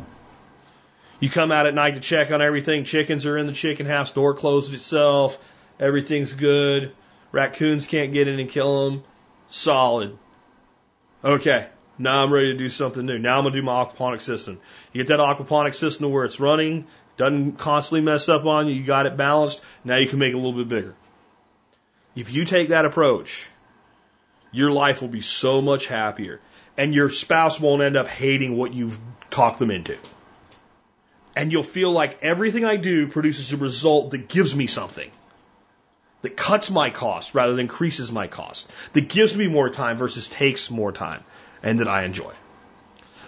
You come out at night to check on everything. Chickens are in the chicken house. Door closed itself. Everything's good. Raccoons can't get in and kill them. Solid. Okay. Now I'm ready to do something new. Now I'm going to do my aquaponic system. You get that aquaponic system to where it's running, doesn't constantly mess up on you, you got it balanced. Now you can make it a little bit bigger. If you take that approach, your life will be so much happier. And your spouse won't end up hating what you've talked them into. And you'll feel like everything I do produces a result that gives me something. That cuts my cost rather than increases my cost. That gives me more time versus takes more time and that I enjoy.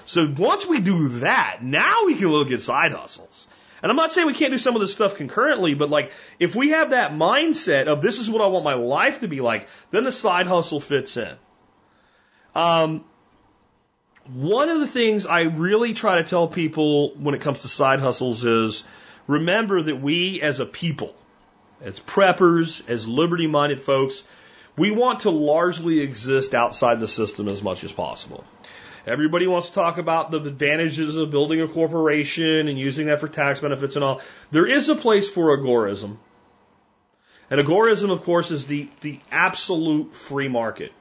So once we do that, now we can look at side hustles. And I'm not saying we can't do some of this stuff concurrently, but like if we have that mindset of this is what I want my life to be like, then the side hustle fits in. Um, one of the things I really try to tell people when it comes to side hustles is remember that we as a people, as preppers, as liberty minded folks, we want to largely exist outside the system as much as possible. Everybody wants to talk about the advantages of building a corporation and using that for tax benefits and all. There is a place for agorism. And agorism, of course, is the, the absolute free market.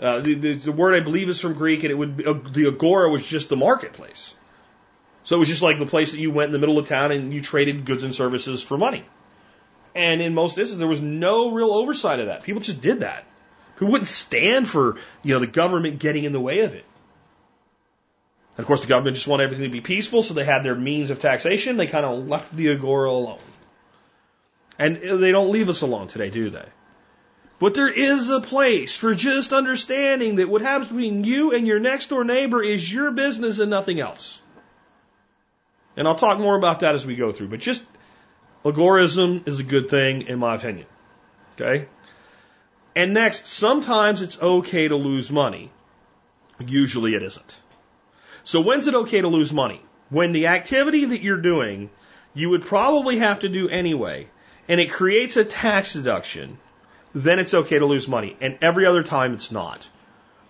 Uh, the, the, the, word I believe is from Greek, and it would be, uh, the agora was just the marketplace. So it was just like the place that you went in the middle of town and you traded goods and services for money. And in most instances, there was no real oversight of that. People just did that. Who wouldn't stand for, you know, the government getting in the way of it? And of course, the government just wanted everything to be peaceful, so they had their means of taxation. They kind of left the agora alone. And they don't leave us alone today, do they? But there is a place for just understanding that what happens between you and your next door neighbor is your business and nothing else. And I'll talk more about that as we go through. But just agorism is a good thing, in my opinion. Okay? And next, sometimes it's okay to lose money. Usually it isn't. So when's it okay to lose money? When the activity that you're doing, you would probably have to do anyway, and it creates a tax deduction, then it's okay to lose money. And every other time it's not.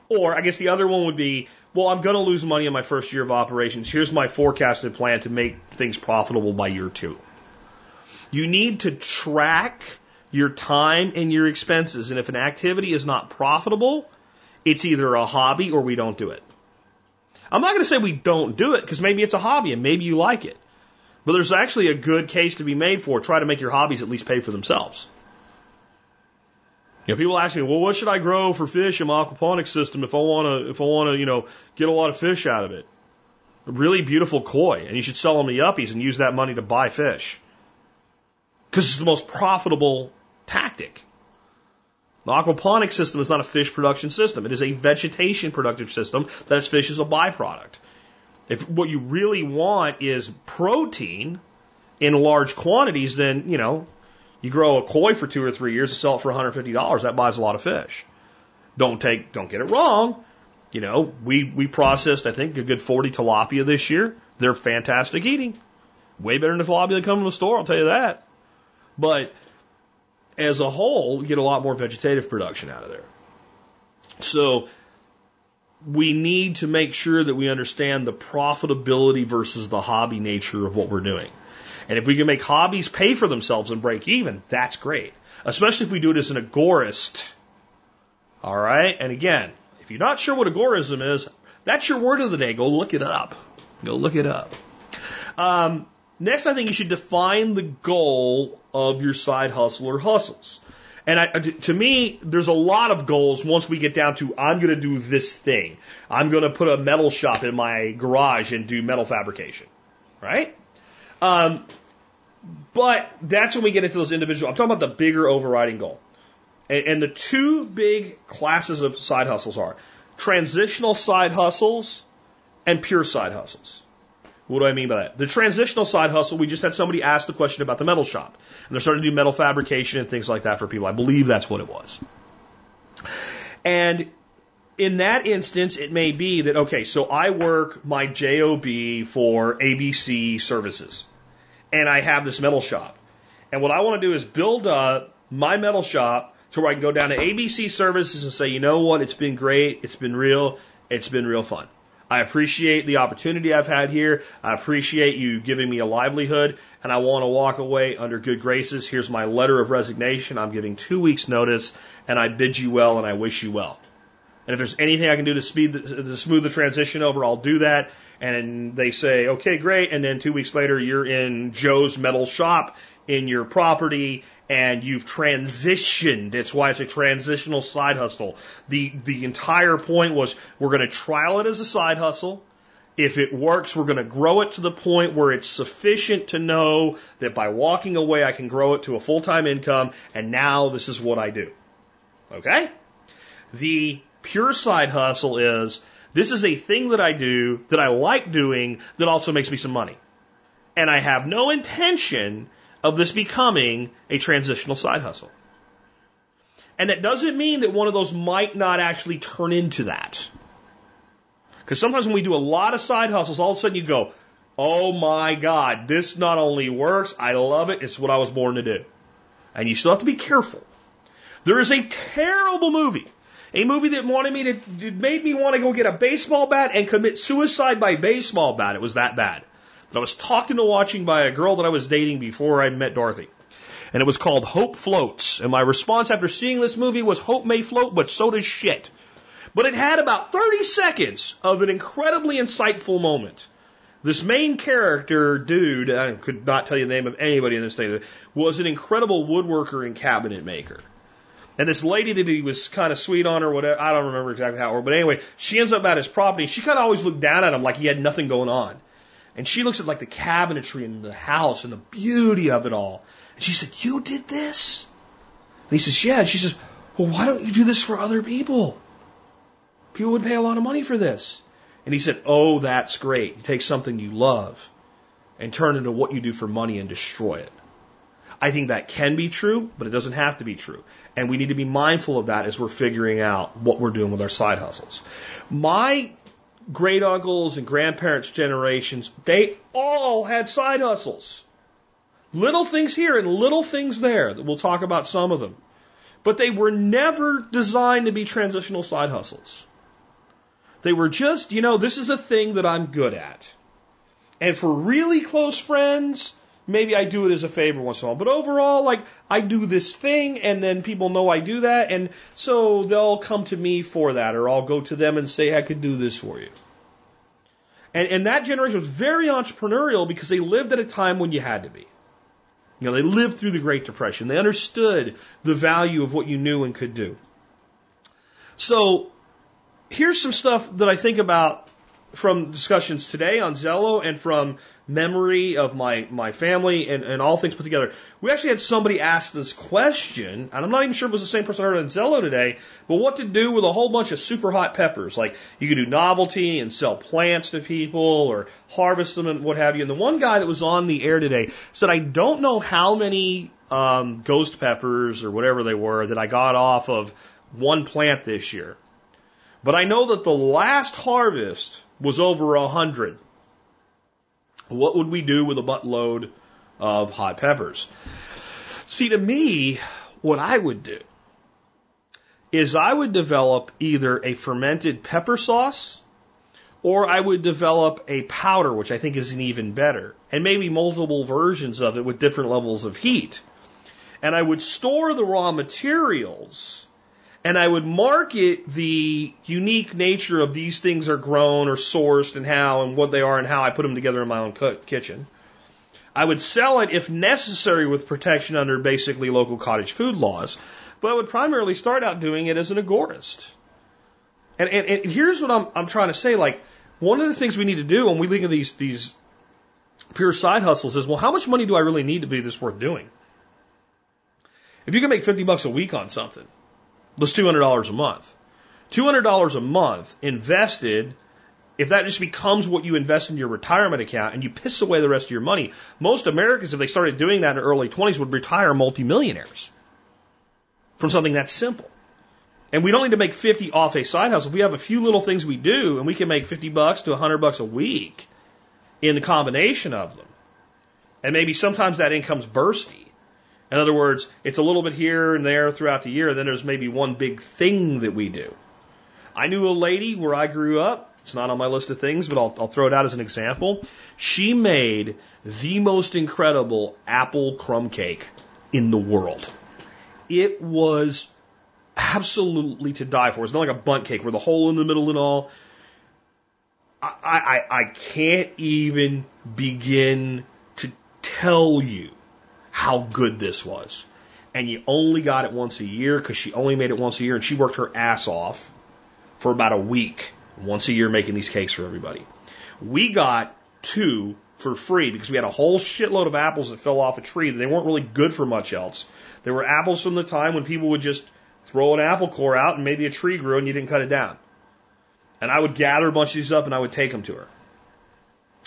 Or I guess the other one would be, well, I'm going to lose money in my first year of operations. Here's my forecasted plan to make things profitable by year two. You need to track your time and your expenses. And if an activity is not profitable, it's either a hobby or we don't do it. I'm not going to say we don't do it because maybe it's a hobby and maybe you like it. But there's actually a good case to be made for try to make your hobbies at least pay for themselves. You know, people ask me, well, what should I grow for fish in my aquaponics system if I want to, if I want to, you know, get a lot of fish out of it? A really beautiful koi, and you should sell them to yuppies and use that money to buy fish. Because it's the most profitable tactic. The aquaponics system is not a fish production system. It is a vegetation productive system that fish as a byproduct. If what you really want is protein in large quantities, then, you know, you grow a koi for two or three years and sell it for $150. That buys a lot of fish. Don't take, don't get it wrong. You know, we, we processed, I think, a good 40 tilapia this year. They're fantastic eating. Way better than the tilapia that come from the store, I'll tell you that. But as a whole, get a lot more vegetative production out of there. So we need to make sure that we understand the profitability versus the hobby nature of what we're doing. And if we can make hobbies pay for themselves and break even, that's great. Especially if we do it as an agorist. All right. And again, if you're not sure what agorism is, that's your word of the day. Go look it up. Go look it up. Um, next, I think you should define the goal of your side hustle or hustles. And I, to me, there's a lot of goals once we get down to I'm going to do this thing. I'm going to put a metal shop in my garage and do metal fabrication, right? Um, but that's when we get into those individual. I'm talking about the bigger overriding goal. And, and the two big classes of side hustles are transitional side hustles and pure side hustles. What do I mean by that? The transitional side hustle, we just had somebody ask the question about the metal shop. And they're starting to do metal fabrication and things like that for people. I believe that's what it was. And in that instance, it may be that, okay, so I work my JOB for ABC services and I have this metal shop. And what I want to do is build up my metal shop to where I can go down to ABC services and say, you know what, it's been great, it's been real, it's been real fun. I appreciate the opportunity I've had here. I appreciate you giving me a livelihood, and I want to walk away under good graces. Here's my letter of resignation. I'm giving two weeks' notice, and I bid you well, and I wish you well. And if there's anything I can do to speed the, to smooth the transition over, I'll do that. And they say, okay, great. And then two weeks later, you're in Joe's metal shop in your property and you've transitioned. It's why it's a transitional side hustle. The, the entire point was we're going to trial it as a side hustle. If it works, we're going to grow it to the point where it's sufficient to know that by walking away, I can grow it to a full time income. And now this is what I do. Okay? The Pure side hustle is this is a thing that I do that I like doing that also makes me some money. And I have no intention of this becoming a transitional side hustle. And it doesn't mean that one of those might not actually turn into that. Because sometimes when we do a lot of side hustles, all of a sudden you go, oh my God, this not only works, I love it, it's what I was born to do. And you still have to be careful. There is a terrible movie A movie that wanted me to, made me want to go get a baseball bat and commit suicide by baseball bat. It was that bad. That I was talked into watching by a girl that I was dating before I met Dorothy. And it was called Hope Floats. And my response after seeing this movie was Hope may float, but so does shit. But it had about 30 seconds of an incredibly insightful moment. This main character, dude, I could not tell you the name of anybody in this thing, was an incredible woodworker and cabinet maker. And this lady that he was kind of sweet on or whatever, I don't remember exactly how it worked, but anyway, she ends up at his property. She kind of always looked down at him like he had nothing going on. And she looks at like the cabinetry in the house and the beauty of it all. And she said, You did this? And he says, Yeah. And she says, Well, why don't you do this for other people? People would pay a lot of money for this. And he said, Oh, that's great. You take something you love and turn it into what you do for money and destroy it. I think that can be true, but it doesn't have to be true. And we need to be mindful of that as we're figuring out what we're doing with our side hustles. My great uncles and grandparents' generations, they all had side hustles. Little things here and little things there. We'll talk about some of them. But they were never designed to be transitional side hustles. They were just, you know, this is a thing that I'm good at. And for really close friends, maybe I do it as a favor once in a while. But overall, like, I do this thing and then people know I do that. And so they'll come to me for that or I'll go to them and say, I could do this for you. And, and that generation was very entrepreneurial because they lived at a time when you had to be. You know, they lived through the Great Depression. They understood the value of what you knew and could do. So here's some stuff that I think about from discussions today on Zello and from memory of my, my family and, and all things put together. We actually had somebody ask this question, and I'm not even sure if it was the same person I heard on Zello today, but what to do with a whole bunch of super hot peppers. Like you could do novelty and sell plants to people or harvest them and what have you. And the one guy that was on the air today said, I don't know how many um, ghost peppers or whatever they were that I got off of one plant this year. But I know that the last harvest was over a hundred. What would we do with a buttload of hot peppers? See, to me, what I would do is I would develop either a fermented pepper sauce or I would develop a powder, which I think is an even better, and maybe multiple versions of it with different levels of heat. And I would store the raw materials and I would market the unique nature of these things are grown or sourced and how and what they are and how I put them together in my own kitchen. I would sell it if necessary with protection under basically local cottage food laws, but I would primarily start out doing it as an agorist. And, and, and here's what I'm, I'm trying to say, like, one of the things we need to do when we look at these, these pure side hustles is, well, how much money do I really need to be this worth doing? If you can make 50 bucks a week on something, that's $200 a month. $200 a month invested, if that just becomes what you invest in your retirement account and you piss away the rest of your money, most Americans, if they started doing that in their early 20s, would retire multimillionaires from something that simple. And we don't need to make 50 off a side hustle. If we have a few little things we do and we can make 50 bucks to 100 bucks a week in the combination of them, and maybe sometimes that income's bursty, in other words, it's a little bit here and there throughout the year, and then there's maybe one big thing that we do. I knew a lady where I grew up. It's not on my list of things, but I'll, I'll throw it out as an example. She made the most incredible apple crumb cake in the world. It was absolutely to die for. It's not like a Bundt cake with a hole in the middle and all. I, I, I can't even begin to tell you how good this was. And you only got it once a year because she only made it once a year and she worked her ass off for about a week, once a year making these cakes for everybody. We got two for free because we had a whole shitload of apples that fell off a tree. That they weren't really good for much else. They were apples from the time when people would just throw an apple core out and maybe a tree grew and you didn't cut it down. And I would gather a bunch of these up and I would take them to her.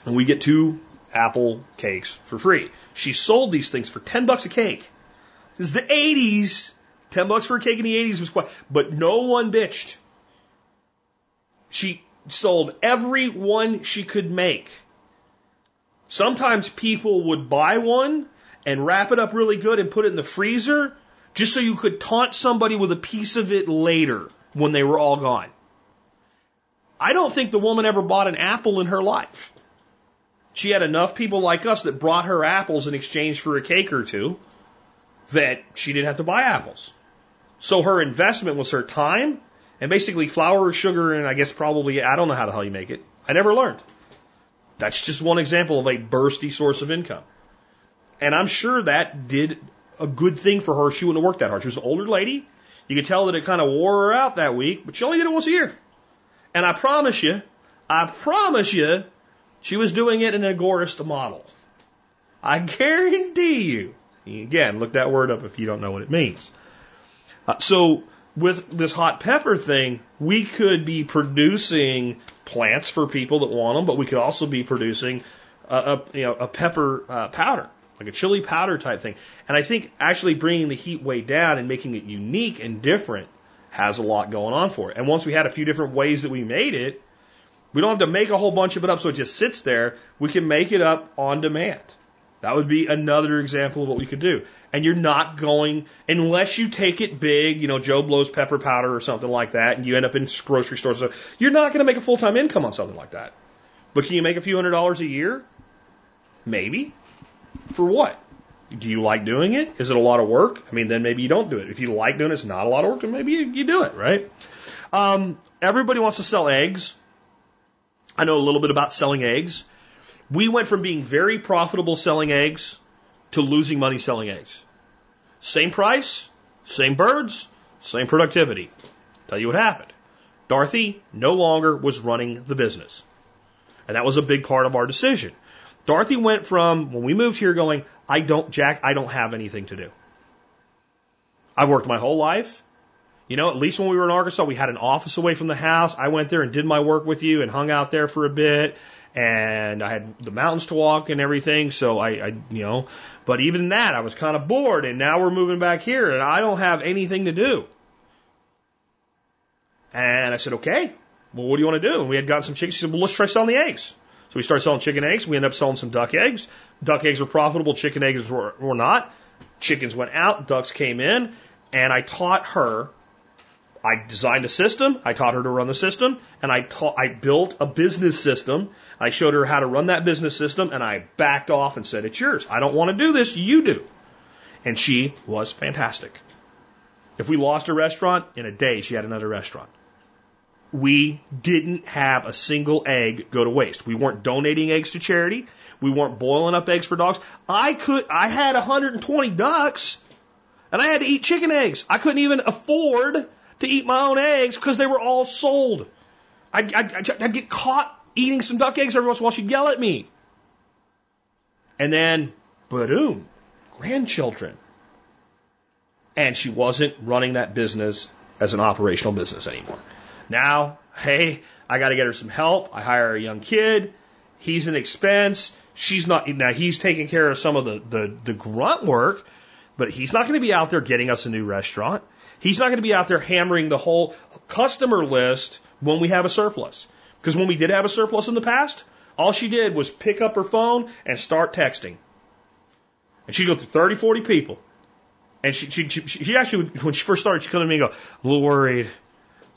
And we get two apple cakes for free. She sold these things for 10 bucks a cake. This is the 80s. 10 bucks for a cake in the 80s was quite, but no one bitched. She sold every one she could make. Sometimes people would buy one and wrap it up really good and put it in the freezer just so you could taunt somebody with a piece of it later when they were all gone. I don't think the woman ever bought an apple in her life. She had enough people like us that brought her apples in exchange for a cake or two that she didn't have to buy apples. So her investment was her time and basically flour, sugar, and I guess probably, I don't know how the hell you make it. I never learned. That's just one example of a bursty source of income. And I'm sure that did a good thing for her. She wouldn't have worked that hard. She was an older lady. You could tell that it kind of wore her out that week, but she only did it once a year. And I promise you, I promise you, she was doing it in an agorist model. I guarantee you. Again, look that word up if you don't know what it means. Uh, so with this hot pepper thing, we could be producing plants for people that want them, but we could also be producing a, a you know a pepper uh, powder, like a chili powder type thing. And I think actually bringing the heat way down and making it unique and different has a lot going on for it. And once we had a few different ways that we made it, we don't have to make a whole bunch of it up so it just sits there. We can make it up on demand. That would be another example of what we could do. And you're not going, unless you take it big, you know, Joe Blow's pepper powder or something like that, and you end up in grocery stores. You're not going to make a full time income on something like that. But can you make a few hundred dollars a year? Maybe. For what? Do you like doing it? Is it a lot of work? I mean, then maybe you don't do it. If you like doing it, it's not a lot of work, then maybe you, you do it, right? Um, everybody wants to sell eggs. I know a little bit about selling eggs. We went from being very profitable selling eggs to losing money selling eggs. Same price, same birds, same productivity. Tell you what happened. Dorothy no longer was running the business. And that was a big part of our decision. Dorothy went from when we moved here going, I don't, Jack, I don't have anything to do. I've worked my whole life. You know, at least when we were in Arkansas, we had an office away from the house. I went there and did my work with you and hung out there for a bit. And I had the mountains to walk and everything. So I, I you know, but even that, I was kind of bored. And now we're moving back here and I don't have anything to do. And I said, okay, well, what do you want to do? And we had gotten some chickens. She said, well, let's try selling the eggs. So we started selling chicken eggs. We ended up selling some duck eggs. Duck eggs were profitable. Chicken eggs were, were not. Chickens went out. Ducks came in. And I taught her I designed a system. I taught her to run the system, and I taught, I built a business system. I showed her how to run that business system, and I backed off and said, "It's yours. I don't want to do this. You do." And she was fantastic. If we lost a restaurant in a day, she had another restaurant. We didn't have a single egg go to waste. We weren't donating eggs to charity. We weren't boiling up eggs for dogs. I could, I had 120 ducks and I had to eat chicken eggs. I couldn't even afford to eat my own eggs because they were all sold. I'd, I'd, I'd, get caught eating some duck eggs every once in a while. She'd yell at me. And then, boom, grandchildren. And she wasn't running that business as an operational business anymore. Now, hey, I got to get her some help. I hire a young kid. He's an expense. She's not, now he's taking care of some of the, the, the grunt work, but he's not going to be out there getting us a new restaurant. He's not going to be out there hammering the whole customer list when we have a surplus. Because when we did have a surplus in the past, all she did was pick up her phone and start texting. And she'd go through 30, 40 people. And she, she, she, she actually, when she first started, she'd come to me and go, I'm a little worried.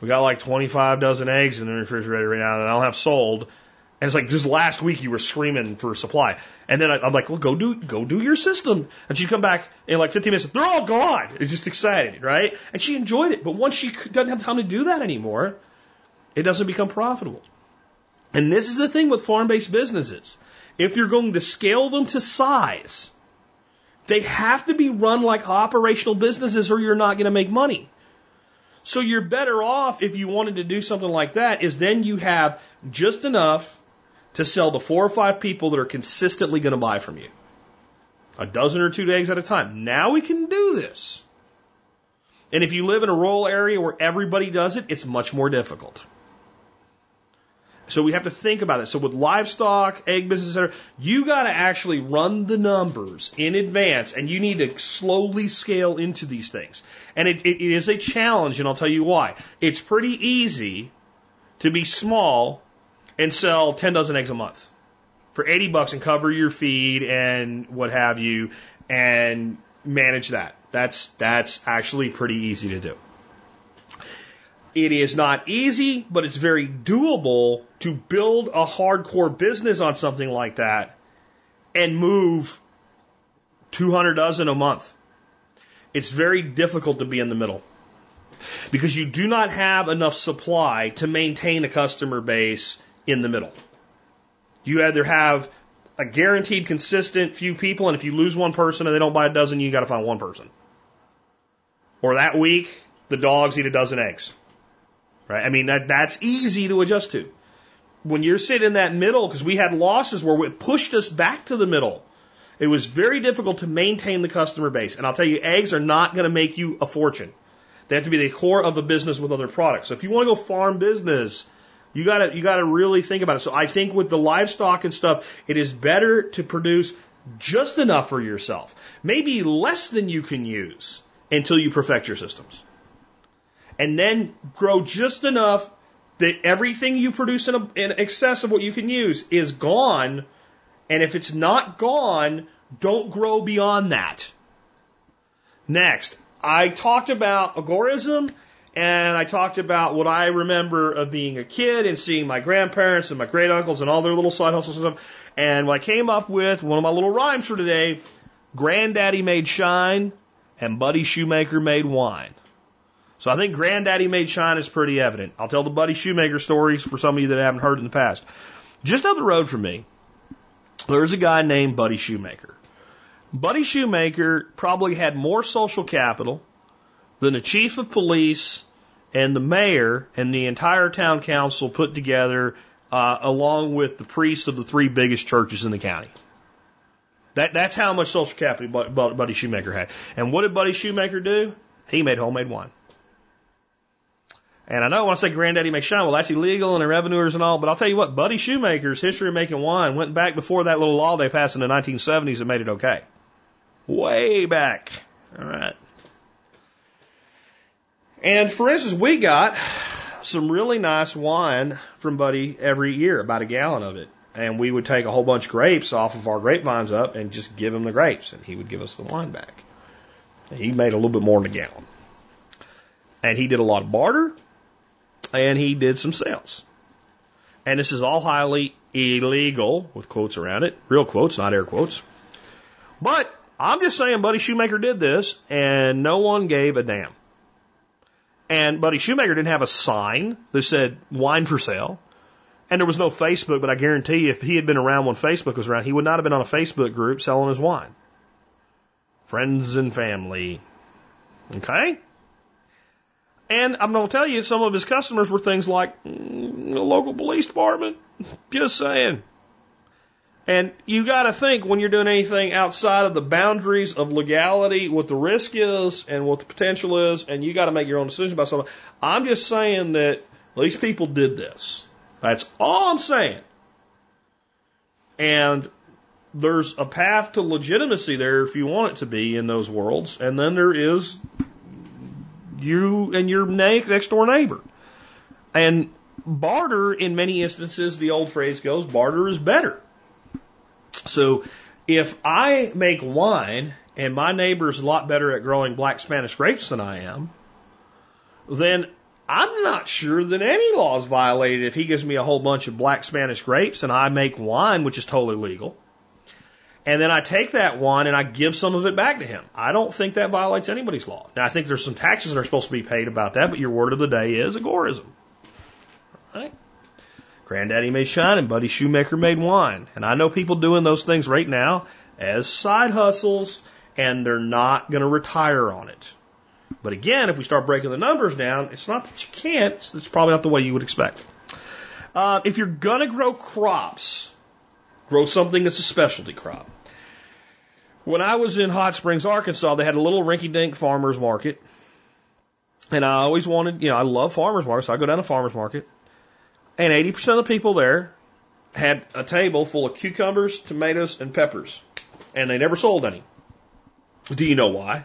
We got like 25 dozen eggs in the refrigerator right now that I don't have sold. And it's like this last week you were screaming for supply. And then I, am like, well, go do go do your system. And she'd come back in like 15 minutes. They're all gone. It's just excited, right? And she enjoyed it. But once she doesn't have time to do that anymore, it doesn't become profitable. And this is the thing with farm-based businesses. If you're going to scale them to size, they have to be run like operational businesses or you're not going to make money. So you're better off if you wanted to do something like that is then you have just enough to sell to four or five people that are consistently going to buy from you. A dozen or two eggs at a time. Now we can do this. And if you live in a rural area where everybody does it, it's much more difficult. So we have to think about it. So with livestock, egg business, etc., you got to actually run the numbers in advance, and you need to slowly scale into these things. And it, it, it is a challenge, and I'll tell you why. It's pretty easy to be small and sell 10 dozen eggs a month for 80 bucks and cover your feed and what have you and manage that. That's, that's actually pretty easy to do. It is not easy, but it's very doable to build a hardcore business on something like that and move 200 dozen a month. It's very difficult to be in the middle because you do not have enough supply to maintain a customer base in the middle. You either have a guaranteed consistent few people, and if you lose one person and they don't buy a dozen, you got to find one person. Or that week, the dogs eat a dozen eggs. Right? I mean, that, that's easy to adjust to. When you're sitting in that middle, because we had losses where it pushed us back to the middle, it was very difficult to maintain the customer base. And I'll tell you, eggs are not going to make you a fortune. They have to be the core of a business with other products. So if you want to go farm business, you gotta, you gotta really think about it. So I think with the livestock and stuff, it is better to produce just enough for yourself. Maybe less than you can use until you perfect your systems. And then grow just enough that everything you produce in, a, in excess of what you can use is gone. And if it's not gone, don't grow beyond that. Next, I talked about agorism and I talked about what I remember of being a kid and seeing my grandparents and my great uncles and all their little side hustles and stuff. And I came up with one of my little rhymes for today Granddaddy made shine and Buddy Shoemaker made wine. So I think Granddaddy made shine is pretty evident. I'll tell the Buddy Shoemaker stories for some of you that haven't heard in the past. Just up the road from me, there's a guy named Buddy Shoemaker. Buddy Shoemaker probably had more social capital than the chief of police and the mayor and the entire town council put together, uh, along with the priests of the three biggest churches in the county. That, that's how much social capital Buddy Shoemaker had. And what did Buddy Shoemaker do? He made homemade wine. And I know when I say granddaddy makes shine, well, that's illegal and the revenuers and all, but I'll tell you what, Buddy Shoemaker's history of making wine went back before that little law they passed in the 1970s that made it okay. Way back. All right. And for instance, we got some really nice wine from Buddy every year, about a gallon of it. And we would take a whole bunch of grapes off of our grapevines up and just give him the grapes, and he would give us the wine back. He made a little bit more than a gallon. And he did a lot of barter, and he did some sales. And this is all highly illegal, with quotes around it, real quotes, not air quotes. But I'm just saying, Buddy Shoemaker did this, and no one gave a damn. And Buddy Shoemaker didn't have a sign that said wine for sale. And there was no Facebook, but I guarantee you, if he had been around when Facebook was around, he would not have been on a Facebook group selling his wine. Friends and family. Okay? And I'm going to tell you, some of his customers were things like mm, the local police department. Just saying. And you got to think when you're doing anything outside of the boundaries of legality, what the risk is and what the potential is, and you got to make your own decision about something. I'm just saying that these people did this. That's all I'm saying. And there's a path to legitimacy there if you want it to be in those worlds, and then there is you and your next door neighbor. And barter, in many instances, the old phrase goes, barter is better. So if I make wine and my neighbor's a lot better at growing black Spanish grapes than I am, then I'm not sure that any law is violated if he gives me a whole bunch of black Spanish grapes and I make wine, which is totally legal. And then I take that wine and I give some of it back to him. I don't think that violates anybody's law. Now I think there's some taxes that are supposed to be paid about that, but your word of the day is agorism. Right? Granddaddy made shine and Buddy Shoemaker made wine. And I know people doing those things right now as side hustles and they're not going to retire on it. But again, if we start breaking the numbers down, it's not that you can't, it's, it's probably not the way you would expect. Uh, if you're going to grow crops, grow something that's a specialty crop. When I was in Hot Springs, Arkansas, they had a little rinky dink farmer's market. And I always wanted, you know, I love farmer's markets, so I go down to farmer's market. And 80% of the people there had a table full of cucumbers, tomatoes, and peppers. And they never sold any. Do you know why?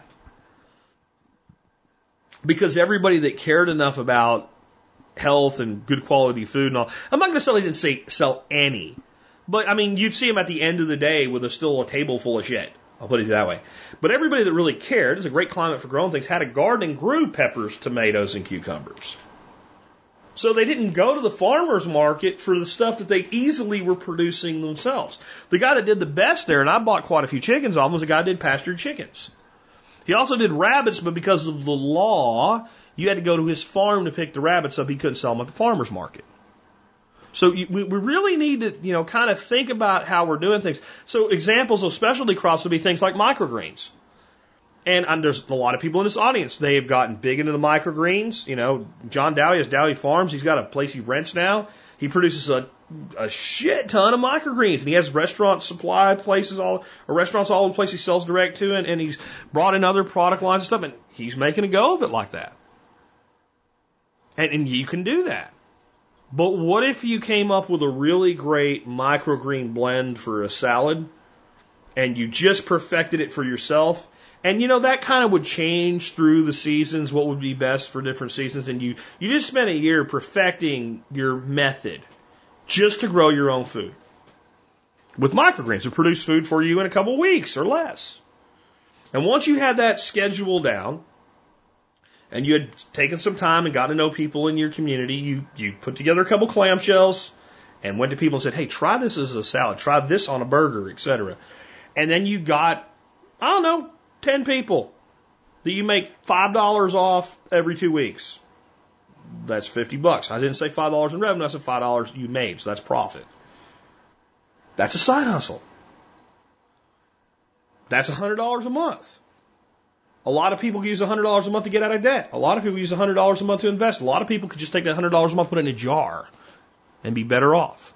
Because everybody that cared enough about health and good quality food and all, I'm not going to say they didn't say sell any, but I mean, you'd see them at the end of the day with a, still a table full of shit. I'll put it that way. But everybody that really cared, it's a great climate for growing things, had a garden and grew peppers, tomatoes, and cucumbers. So they didn't go to the farmer's market for the stuff that they easily were producing themselves. The guy that did the best there, and I bought quite a few chickens off, was the guy that did pastured chickens. He also did rabbits, but because of the law, you had to go to his farm to pick the rabbits up. He couldn't sell them at the farmer's market. So we really need to, you know, kind of think about how we're doing things. So examples of specialty crops would be things like microgreens. And, and there's a lot of people in this audience. They've gotten big into the microgreens. You know, John Dowie has Dowie Farms. He's got a place he rents now. He produces a, a shit ton of microgreens, and he has restaurant supply places all, or restaurants all over the place he sells direct to, and, and he's brought in other product lines and stuff, and he's making a go of it like that. And, and you can do that. But what if you came up with a really great microgreen blend for a salad, and you just perfected it for yourself? And you know, that kind of would change through the seasons, what would be best for different seasons. And you, you just spent a year perfecting your method just to grow your own food. With microgreens to produce food for you in a couple of weeks or less. And once you had that schedule down, and you had taken some time and got to know people in your community, you, you put together a couple clamshells and went to people and said, hey, try this as a salad, try this on a burger, etc. And then you got, I don't know, 10 people that you make $5 off every two weeks. That's 50 bucks. I didn't say $5 in revenue, I said $5 you made, so that's profit. That's a side hustle. That's $100 a month. A lot of people use $100 a month to get out of debt. A lot of people use $100 a month to invest. A lot of people could just take that $100 a month, put it in a jar, and be better off.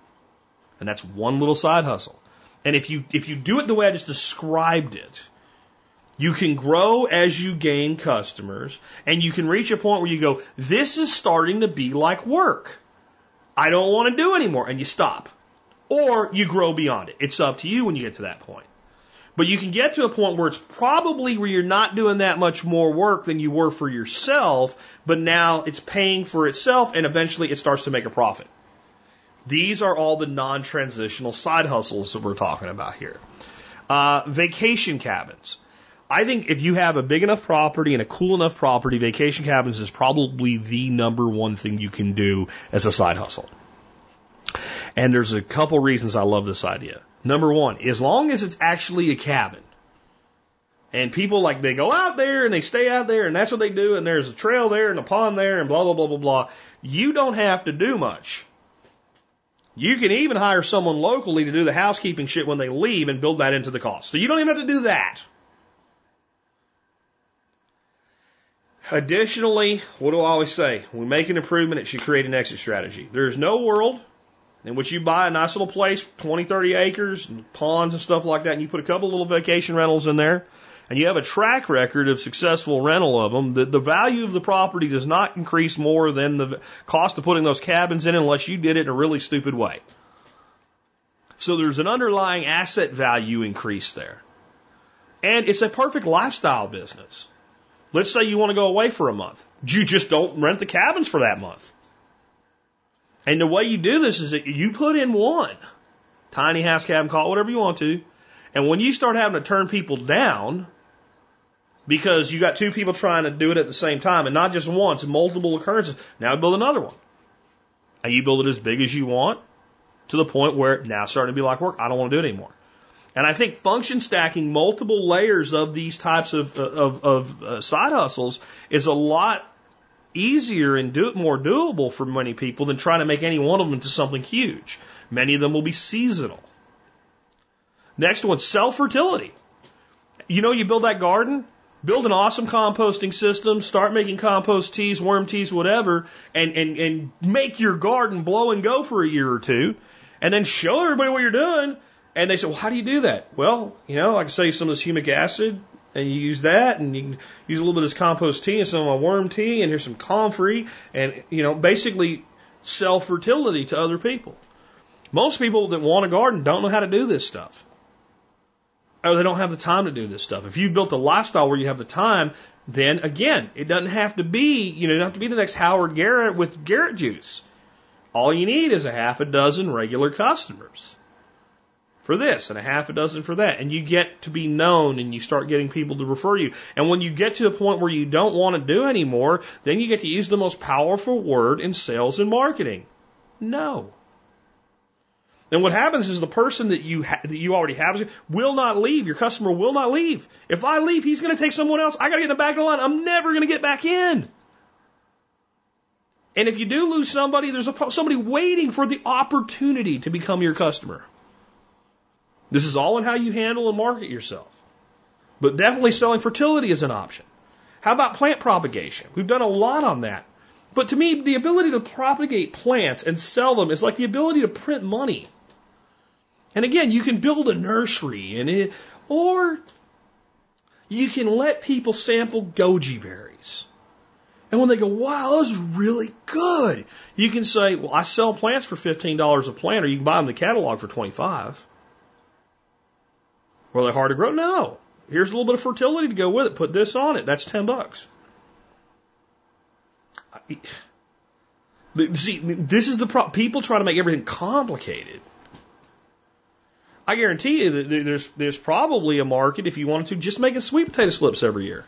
And that's one little side hustle. And if you, if you do it the way I just described it, you can grow as you gain customers and you can reach a point where you go, this is starting to be like work. I don't want to do anymore. And you stop. Or you grow beyond it. It's up to you when you get to that point. But you can get to a point where it's probably where you're not doing that much more work than you were for yourself, but now it's paying for itself and eventually it starts to make a profit. These are all the non-transitional side hustles that we're talking about here. Uh, vacation cabins. I think if you have a big enough property and a cool enough property, vacation cabins is probably the number one thing you can do as a side hustle. And there's a couple reasons I love this idea. Number one, as long as it's actually a cabin, and people like they go out there and they stay out there and that's what they do, and there's a trail there and a pond there and blah blah blah blah blah. You don't have to do much. You can even hire someone locally to do the housekeeping shit when they leave and build that into the cost. So you don't even have to do that. Additionally, what do I always say? When we make an improvement, it should create an exit strategy. There's no world in which you buy a nice little place, 20, 30 acres, and ponds and stuff like that, and you put a couple little vacation rentals in there, and you have a track record of successful rental of them, the, the value of the property does not increase more than the cost of putting those cabins in unless you did it in a really stupid way. So there's an underlying asset value increase there. And it's a perfect lifestyle business. Let's say you want to go away for a month. You just don't rent the cabins for that month. And the way you do this is that you put in one tiny house cabin, call it whatever you want to. And when you start having to turn people down because you got two people trying to do it at the same time and not just once, multiple occurrences, now build another one. And you build it as big as you want to the point where now it's starting to be like work. I don't want to do it anymore. And I think function stacking multiple layers of these types of, of, of uh, side hustles is a lot easier and do, it more doable for many people than trying to make any one of them into something huge. Many of them will be seasonal. Next one, self fertility. You know, you build that garden, build an awesome composting system, start making compost teas, worm teas, whatever, and, and, and make your garden blow and go for a year or two, and then show everybody what you're doing, and they say, well, how do you do that? Well, you know, I can sell some of this humic acid, and you use that, and you can use a little bit of this compost tea and some of my worm tea, and here's some comfrey, and, you know, basically sell fertility to other people. Most people that want a garden don't know how to do this stuff. Or they don't have the time to do this stuff. If you've built a lifestyle where you have the time, then again, it doesn't have to be, you know, have to be the next Howard Garrett with Garrett juice. All you need is a half a dozen regular customers. For this and a half a dozen for that. And you get to be known and you start getting people to refer you. And when you get to the point where you don't want to do anymore, then you get to use the most powerful word in sales and marketing. No. And what happens is the person that you ha- that you already have will not leave. Your customer will not leave. If I leave, he's going to take someone else. I got to get in the back of the line. I'm never going to get back in. And if you do lose somebody, there's a, somebody waiting for the opportunity to become your customer. This is all in how you handle and market yourself. But definitely selling fertility is an option. How about plant propagation? We've done a lot on that. But to me, the ability to propagate plants and sell them is like the ability to print money. And again, you can build a nursery and it, or you can let people sample goji berries. And when they go, wow, this is really good, you can say, well, I sell plants for $15 a plant, or you can buy them the catalog for 25 were they hard to grow? No. Here's a little bit of fertility to go with it. Put this on it. That's 10 bucks. See, this is the problem. People try to make everything complicated. I guarantee you that there's there's probably a market if you wanted to just making sweet potato slips every year.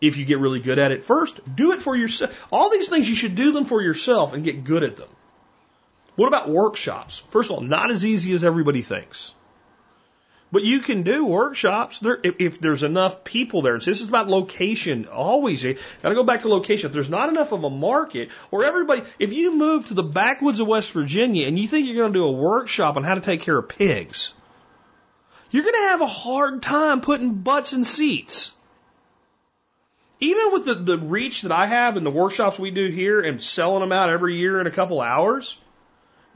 If you get really good at it first, do it for yourself. All these things you should do them for yourself and get good at them. What about workshops? First of all, not as easy as everybody thinks. But you can do workshops there if, if there's enough people there. So this is about location. Always, eh? got to go back to location. If there's not enough of a market, or everybody, if you move to the backwoods of West Virginia and you think you're going to do a workshop on how to take care of pigs, you're going to have a hard time putting butts in seats. Even with the, the reach that I have in the workshops we do here and selling them out every year in a couple hours,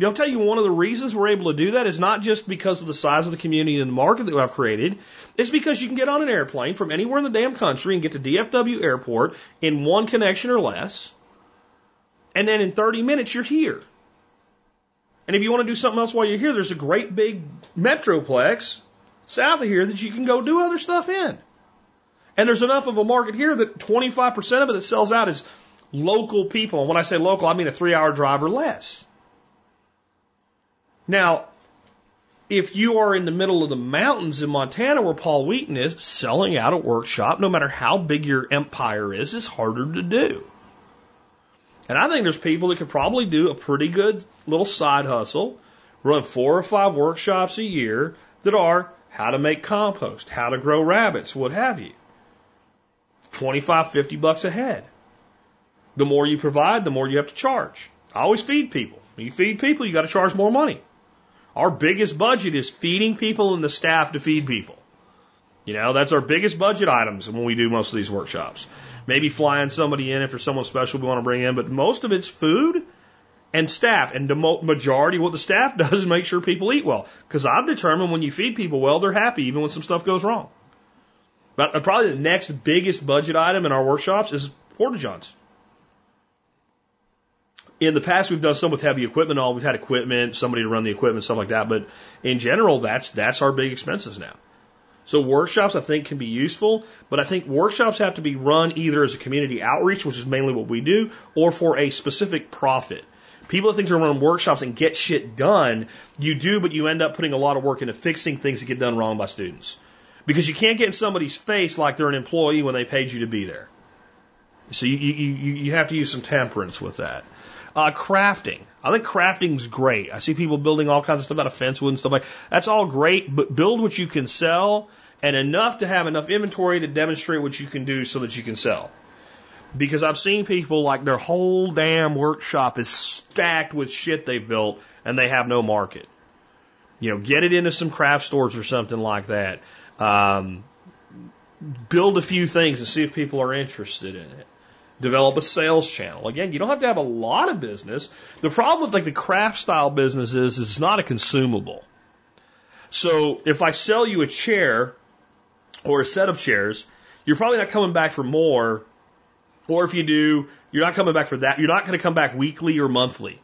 I'll tell you one of the reasons we're able to do that is not just because of the size of the community and the market that I've created. It's because you can get on an airplane from anywhere in the damn country and get to DFW airport in one connection or less. And then in 30 minutes, you're here. And if you want to do something else while you're here, there's a great big metroplex south of here that you can go do other stuff in. And there's enough of a market here that 25% of it that sells out is local people. And when I say local, I mean a three hour drive or less. Now, if you are in the middle of the mountains in Montana where Paul Wheaton is, selling out a workshop, no matter how big your empire is, is harder to do. And I think there's people that could probably do a pretty good little side hustle, run four or five workshops a year that are how to make compost, how to grow rabbits, what have you. 25, 50 bucks a head. The more you provide, the more you have to charge. I always feed people. When you feed people, you got to charge more money. Our biggest budget is feeding people and the staff to feed people. You know, that's our biggest budget items when we do most of these workshops. Maybe flying somebody in if there's someone special we want to bring in, but most of it's food and staff. And the majority of what the staff does is make sure people eat well. Because I've determined when you feed people well, they're happy even when some stuff goes wrong. But uh, probably the next biggest budget item in our workshops is porta johns in the past we've done some with heavy equipment all we've had equipment somebody to run the equipment stuff like that but in general that's that's our big expenses now. So workshops i think can be useful but i think workshops have to be run either as a community outreach which is mainly what we do or for a specific profit. People that think they're run workshops and get shit done you do but you end up putting a lot of work into fixing things that get done wrong by students. Because you can't get in somebody's face like they're an employee when they paid you to be there. So you, you, you have to use some temperance with that uh, crafting. I think crafting's great. I see people building all kinds of stuff out of fence wood and stuff like that's all great, but build what you can sell and enough to have enough inventory to demonstrate what you can do so that you can sell. Because I've seen people like their whole damn workshop is stacked with shit they've built and they have no market. You know, get it into some craft stores or something like that. Um, build a few things and see if people are interested in it develop a sales channel. Again, you don't have to have a lot of business. The problem with like the craft style business is it's not a consumable. So if I sell you a chair or a set of chairs, you're probably not coming back for more. Or if you do, you're not coming back for that. You're not going to come back weekly or monthly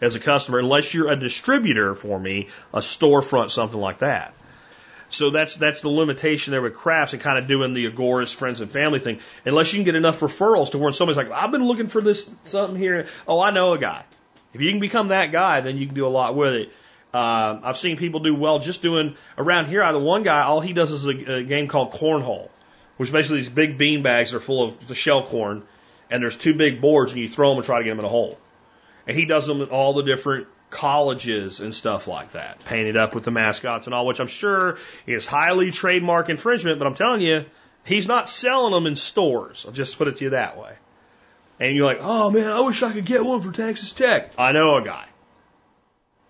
as a customer unless you're a distributor for me, a storefront, something like that. So that's that's the limitation there with crafts and kind of doing the agorist friends and family thing. Unless you can get enough referrals to where somebody's like, I've been looking for this something here. Oh, I know a guy. If you can become that guy, then you can do a lot with it. Uh, I've seen people do well just doing around here. I the one guy, all he does is a, a game called cornhole, which basically these big bean bags are full of the shell corn, and there's two big boards, and you throw them and try to get them in a hole. And he does them at all the different colleges and stuff like that, painted up with the mascots and all, which I'm sure is highly trademark infringement. But I'm telling you, he's not selling them in stores. I'll just put it to you that way. And you're like, oh man, I wish I could get one for Texas Tech. I know a guy.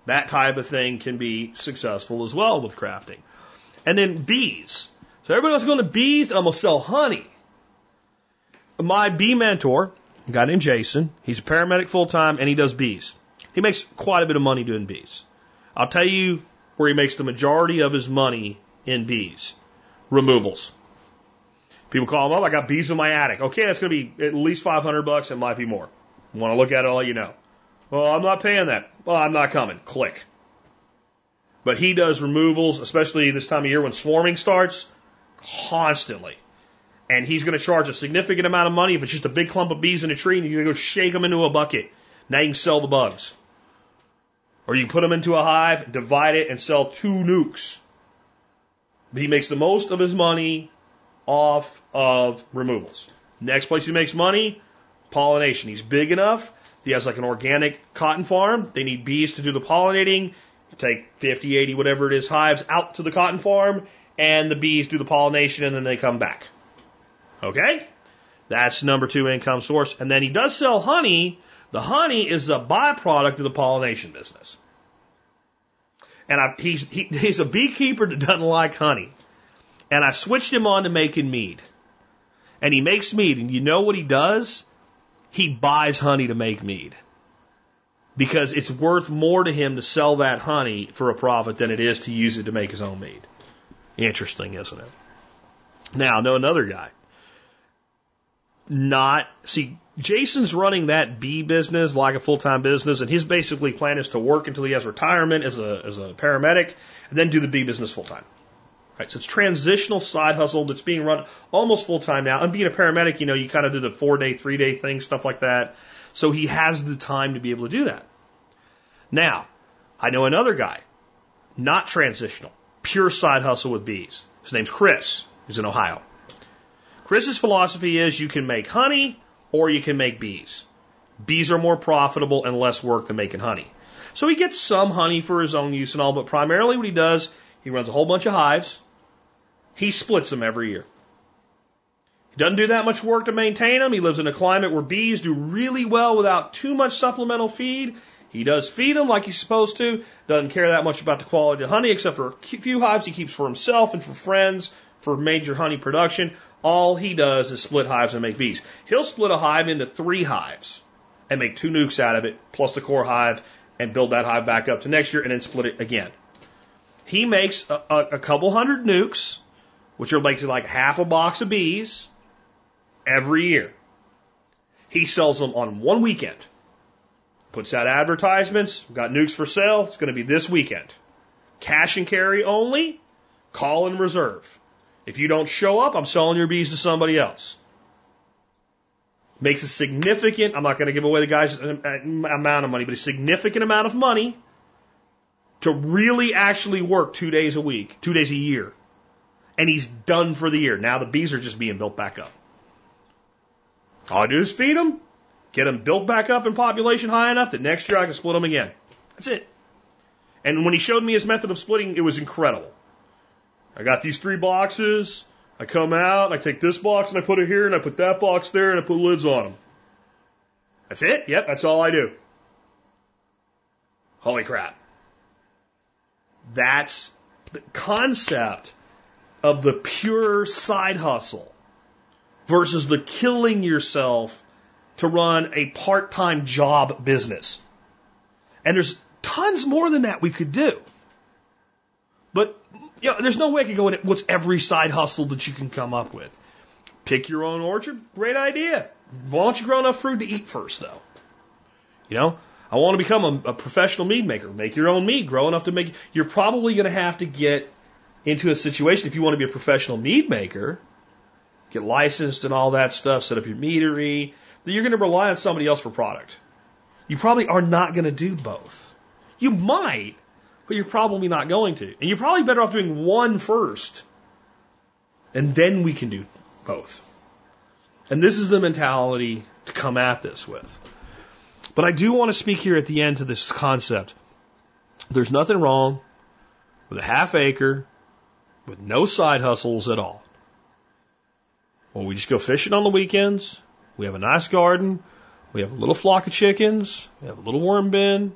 That type of thing can be successful as well with crafting. And then bees. So everybody wants to go into bees, and I'm going to sell honey. My bee mentor, a guy named Jason, he's a paramedic full time and he does bees. He makes quite a bit of money doing bees. I'll tell you where he makes the majority of his money in bees removals. People call him up, I got bees in my attic. Okay, that's going to be at least 500 bucks. It might be more. Want to look at it, I'll let you know. Well, I'm not paying that. Well, I'm not coming. Click. But he does removals, especially this time of year when swarming starts, constantly. And he's going to charge a significant amount of money if it's just a big clump of bees in a tree and you're going to go shake them into a bucket. Now you can sell the bugs. Or you can put them into a hive, divide it, and sell two nukes. He makes the most of his money off of removals. Next place he makes money, pollination. He's big enough he has like an organic cotton farm. They need bees to do the pollinating. You take 50, 80, whatever it is, hives out to the cotton farm, and the bees do the pollination, and then they come back. Okay? That's number two income source. And then he does sell honey. The honey is a byproduct of the pollination business. And I, he's, he, he's a beekeeper that doesn't like honey. And I switched him on to making mead. And he makes mead. And you know what he does? he buys honey to make mead. Because it's worth more to him to sell that honey for a profit than it is to use it to make his own mead. Interesting, isn't it? Now, know another guy. Not, see, Jason's running that bee business like a full time business, and his basically plan is to work until he has retirement as a, as a paramedic and then do the bee business full time. Right, so it's transitional side hustle that's being run almost full time now. And being a paramedic, you know, you kind of do the four day, three day thing, stuff like that. So he has the time to be able to do that. Now, I know another guy, not transitional, pure side hustle with bees. His name's Chris. He's in Ohio. Chris's philosophy is you can make honey or you can make bees. Bees are more profitable and less work than making honey. So he gets some honey for his own use and all, but primarily what he does, he runs a whole bunch of hives he splits them every year. He doesn't do that much work to maintain them. He lives in a climate where bees do really well without too much supplemental feed. He does feed them like he's supposed to. Doesn't care that much about the quality of honey, except for a few hives he keeps for himself and for friends for major honey production. All he does is split hives and make bees. He'll split a hive into three hives and make two nukes out of it, plus the core hive, and build that hive back up to next year and then split it again. He makes a, a, a couple hundred nukes which are basically like half a box of bees every year. He sells them on one weekend. Puts out advertisements. Got nukes for sale. It's going to be this weekend. Cash and carry only. Call and reserve. If you don't show up, I'm selling your bees to somebody else. Makes a significant, I'm not going to give away the guy's uh, uh, amount of money, but a significant amount of money to really actually work two days a week, two days a year and he's done for the year. Now the bees are just being built back up. All I do is feed them, get them built back up in population high enough that next year I can split them again. That's it. And when he showed me his method of splitting, it was incredible. I got these three boxes. I come out, I take this box and I put it here, and I put that box there, and I put lids on them. That's it? Yep, that's all I do. Holy crap. That's the concept of the pure side hustle versus the killing yourself to run a part time job business. And there's tons more than that we could do. But you know, there's no way I could go in what's every side hustle that you can come up with. Pick your own orchard, great idea. Why don't you grow enough fruit to eat first, though? You know, I want to become a, a professional mead maker. Make your own mead, grow enough to make. You're probably going to have to get into a situation, if you want to be a professional mead maker, get licensed and all that stuff, set up your meadery, then you're going to rely on somebody else for product. You probably are not going to do both. You might, but you're probably not going to. And you're probably better off doing one first, and then we can do both. And this is the mentality to come at this with. But I do want to speak here at the end to this concept. There's nothing wrong with a half acre with no side hustles at all. Well, we just go fishing on the weekends. We have a nice garden. We have a little flock of chickens. We have a little worm bin.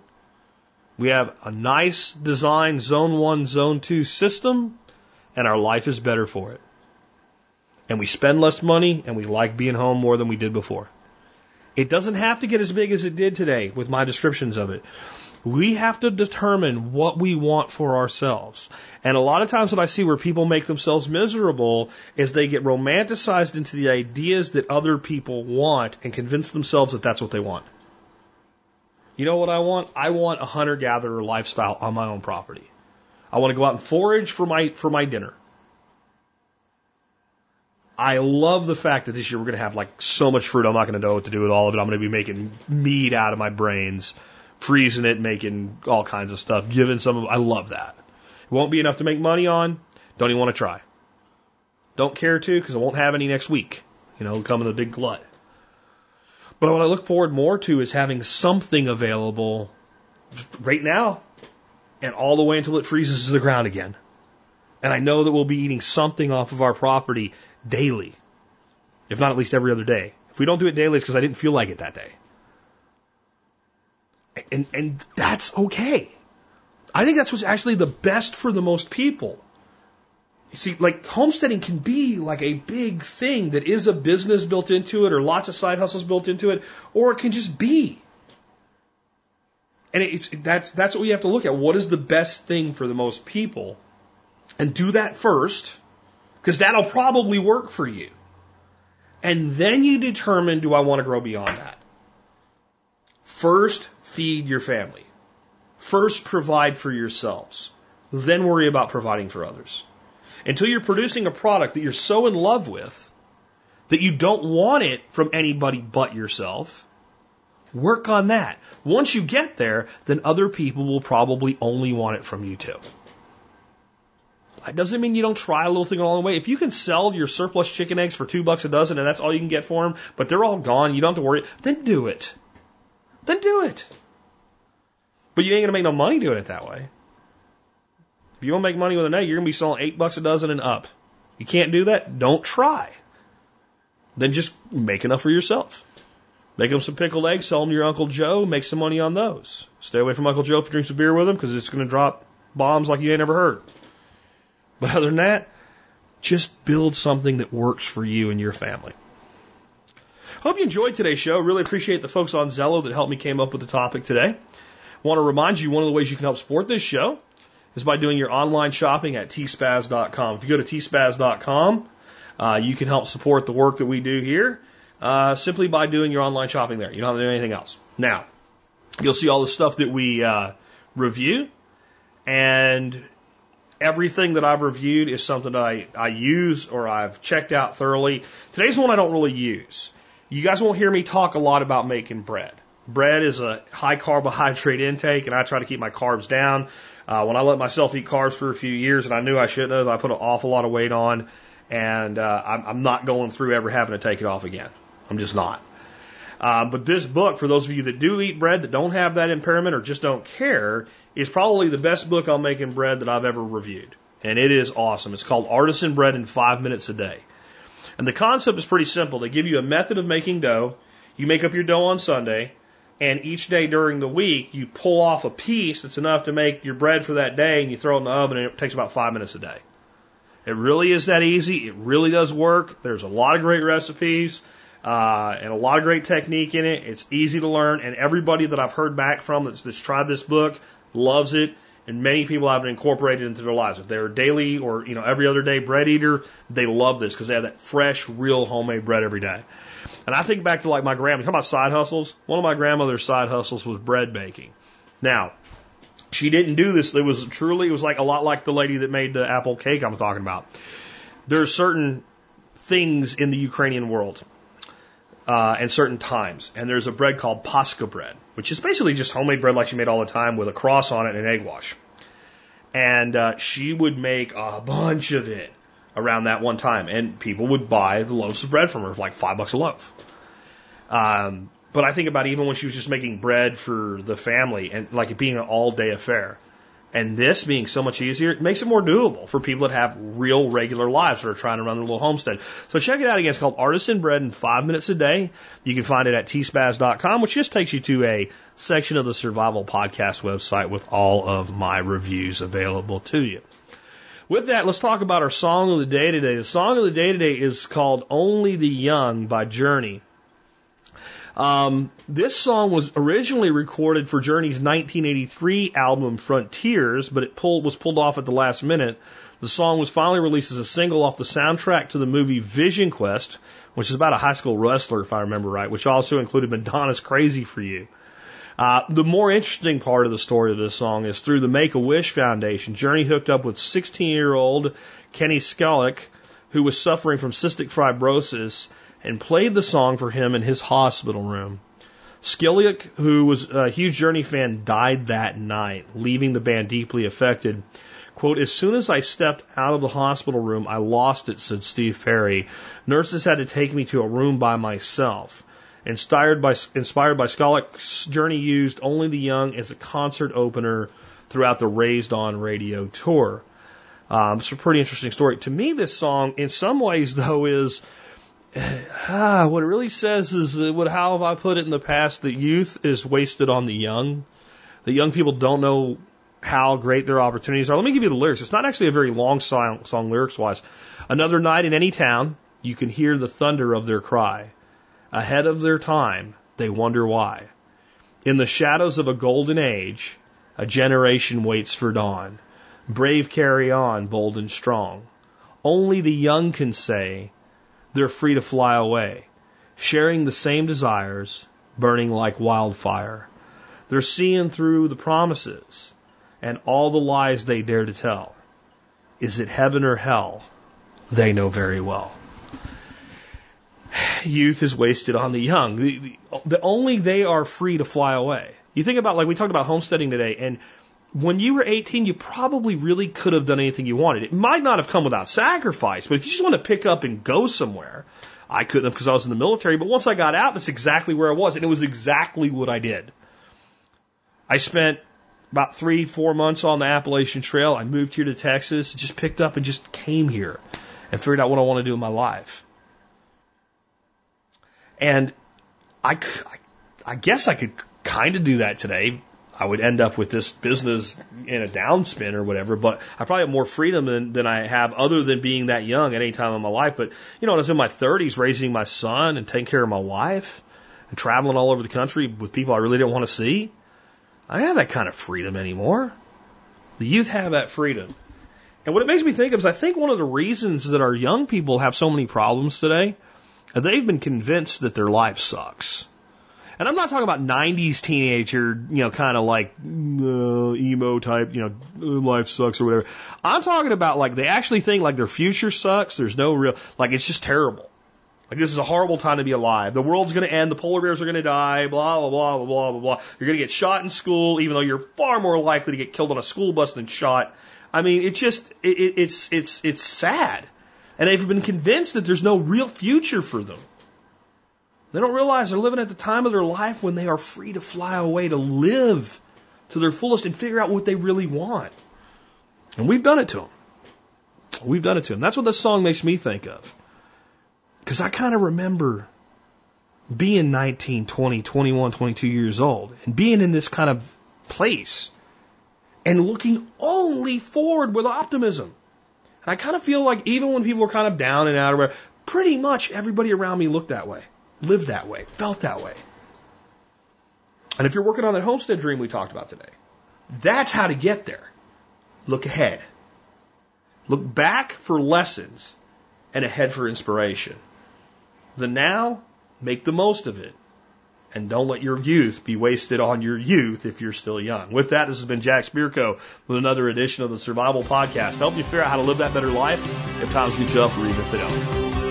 We have a nice design zone one, zone two system, and our life is better for it. And we spend less money and we like being home more than we did before. It doesn't have to get as big as it did today with my descriptions of it. We have to determine what we want for ourselves. And a lot of times what I see where people make themselves miserable is they get romanticized into the ideas that other people want and convince themselves that that's what they want. You know what I want? I want a hunter gatherer lifestyle on my own property. I want to go out and forage for my for my dinner. I love the fact that this year we're going to have like so much fruit. I'm not going to know what to do with all of it. I'm going to be making meat out of my brains, freezing it, making all kinds of stuff, giving some of. I love that. It won't be enough to make money on. Don't even want to try. Don't care to because I won't have any next week. You know, come in the big glut. But what I look forward more to is having something available right now and all the way until it freezes to the ground again. And I know that we'll be eating something off of our property daily, if not at least every other day. If we don't do it daily, it's because I didn't feel like it that day. And, and that's okay. I think that's what's actually the best for the most people. You see, like homesteading can be like a big thing that is a business built into it or lots of side hustles built into it, or it can just be. And it's, that's, that's what we have to look at. What is the best thing for the most people? And do that first, because that'll probably work for you. And then you determine, do I want to grow beyond that? First, feed your family. First, provide for yourselves. Then worry about providing for others until you're producing a product that you're so in love with that you don't want it from anybody but yourself, work on that. Once you get there, then other people will probably only want it from you too. That doesn't mean you don't try a little thing along the way. If you can sell your surplus chicken eggs for two bucks a dozen and that's all you can get for them, but they're all gone, you don't have to worry, then do it. Then do it. But you ain't gonna make no money doing it that way. If you want to make money with an egg, you're going to be selling eight bucks a dozen and up. You can't do that? Don't try. Then just make enough for yourself. Make them some pickled eggs, sell them to your Uncle Joe, make some money on those. Stay away from Uncle Joe if you drink some beer with him because it's going to drop bombs like you ain't ever heard. But other than that, just build something that works for you and your family. Hope you enjoyed today's show. Really appreciate the folks on Zello that helped me came up with the topic today. Want to remind you one of the ways you can help support this show is by doing your online shopping at tspaz.com. If you go to tspaz.com, uh, you can help support the work that we do here uh, simply by doing your online shopping there. You don't have to do anything else. Now, you'll see all the stuff that we uh, review, and everything that I've reviewed is something that I, I use or I've checked out thoroughly. Today's one I don't really use. You guys won't hear me talk a lot about making bread. Bread is a high carbohydrate intake, and I try to keep my carbs down. Uh, when I let myself eat carbs for a few years and I knew I shouldn't have, I put an awful lot of weight on, and uh, I'm, I'm not going through ever having to take it off again. I'm just not. Uh, but this book, for those of you that do eat bread, that don't have that impairment or just don't care, is probably the best book on making bread that I've ever reviewed. And it is awesome. It's called Artisan Bread in Five Minutes a Day. And the concept is pretty simple. They give you a method of making dough. You make up your dough on Sunday and each day during the week you pull off a piece that's enough to make your bread for that day and you throw it in the oven and it takes about five minutes a day. It really is that easy. It really does work. There's a lot of great recipes uh, and a lot of great technique in it. It's easy to learn, and everybody that I've heard back from that's, that's tried this book loves it. And many people have it incorporated into their lives. If they're a daily or you know every other day bread eater, they love this because they have that fresh, real homemade bread every day. And I think back to like my grandma, talk about side hustles. One of my grandmother's side hustles was bread baking. Now, she didn't do this. It was truly, it was like a lot like the lady that made the apple cake I'm talking about. There are certain things in the Ukrainian world uh, and certain times. And there's a bread called Pascha bread, which is basically just homemade bread like she made all the time with a cross on it and an egg wash. And uh, she would make a bunch of it around that one time, and people would buy the loaves of bread from her for like five bucks a loaf. Um, but I think about even when she was just making bread for the family and like it being an all day affair. And this being so much easier, it makes it more doable for people that have real regular lives that are trying to run their little homestead. So check it out again. It's called Artisan Bread in five minutes a day. You can find it at tspaz.com, which just takes you to a section of the Survival Podcast website with all of my reviews available to you. With that, let's talk about our song of the day today. The song of the day today is called Only the Young by Journey. Um, this song was originally recorded for Journey's 1983 album Frontiers, but it pulled, was pulled off at the last minute. The song was finally released as a single off the soundtrack to the movie Vision Quest, which is about a high school wrestler, if I remember right, which also included Madonna's Crazy for You. Uh, the more interesting part of the story of this song is through the Make a Wish Foundation. Journey hooked up with 16 year old Kenny Sykaluk, who was suffering from cystic fibrosis and played the song for him in his hospital room. Sykaluk, who was a huge Journey fan, died that night, leaving the band deeply affected. Quote, as soon as I stepped out of the hospital room, I lost it, said Steve Perry. Nurses had to take me to a room by myself. Inspired by, inspired by Sykaluk's Journey used Only the Young as a concert opener throughout the Raised On radio tour. Um, it's a pretty interesting story. To me, this song, in some ways, though, is ah, what it really says is uh, what how have I put it in the past that youth is wasted on the young. The young people don't know how great their opportunities are. Let me give you the lyrics. It's not actually a very long song, song lyrics wise. Another night in any town, you can hear the thunder of their cry. Ahead of their time, they wonder why. In the shadows of a golden age, a generation waits for dawn. Brave carry on, bold and strong. Only the young can say, they're free to fly away, sharing the same desires, burning like wildfire. They're seeing through the promises and all the lies they dare to tell. Is it heaven or hell? They know very well. Youth is wasted on the young. The, the, the only they are free to fly away. You think about like we talked about homesteading today, and when you were 18, you probably really could have done anything you wanted. It might not have come without sacrifice, but if you just want to pick up and go somewhere, I couldn't have because I was in the military. But once I got out, that's exactly where I was, and it was exactly what I did. I spent about three, four months on the Appalachian Trail. I moved here to Texas, just picked up and just came here and figured out what I want to do in my life. And I, I, guess I could kind of do that today I would end up with this business in a downspin or whatever, but I probably have more freedom than, than I have other than being that young at any time in my life. But, you know, when I was in my 30s raising my son and taking care of my wife and traveling all over the country with people I really didn't want to see, I don't have that kind of freedom anymore. The youth have that freedom. And what it makes me think of is I think one of the reasons that our young people have so many problems today, they've been convinced that their life sucks. And I'm not talking about 90s teenager, you know, kind of like uh, emo type, you know, life sucks or whatever. I'm talking about like they actually think like their future sucks. There's no real, like it's just terrible. Like this is a horrible time to be alive. The world's going to end. The polar bears are going to die. Blah blah blah blah blah blah blah. You're going to get shot in school, even though you're far more likely to get killed on a school bus than shot. I mean, it's just it, it's it's it's sad, and they've been convinced that there's no real future for them. They don't realize they're living at the time of their life when they are free to fly away to live to their fullest and figure out what they really want. And we've done it to them. We've done it to them. That's what this song makes me think of. Because I kind of remember being 19, 20, 21, 22 years old and being in this kind of place and looking only forward with optimism. And I kind of feel like even when people were kind of down and out, pretty much everybody around me looked that way lived that way, felt that way. And if you're working on that homestead dream we talked about today, that's how to get there. Look ahead. Look back for lessons and ahead for inspiration. The now, make the most of it. And don't let your youth be wasted on your youth if you're still young. With that, this has been Jack Spirko with another edition of the Survival Podcast, Help you figure out how to live that better life if times get tough or even if they don't.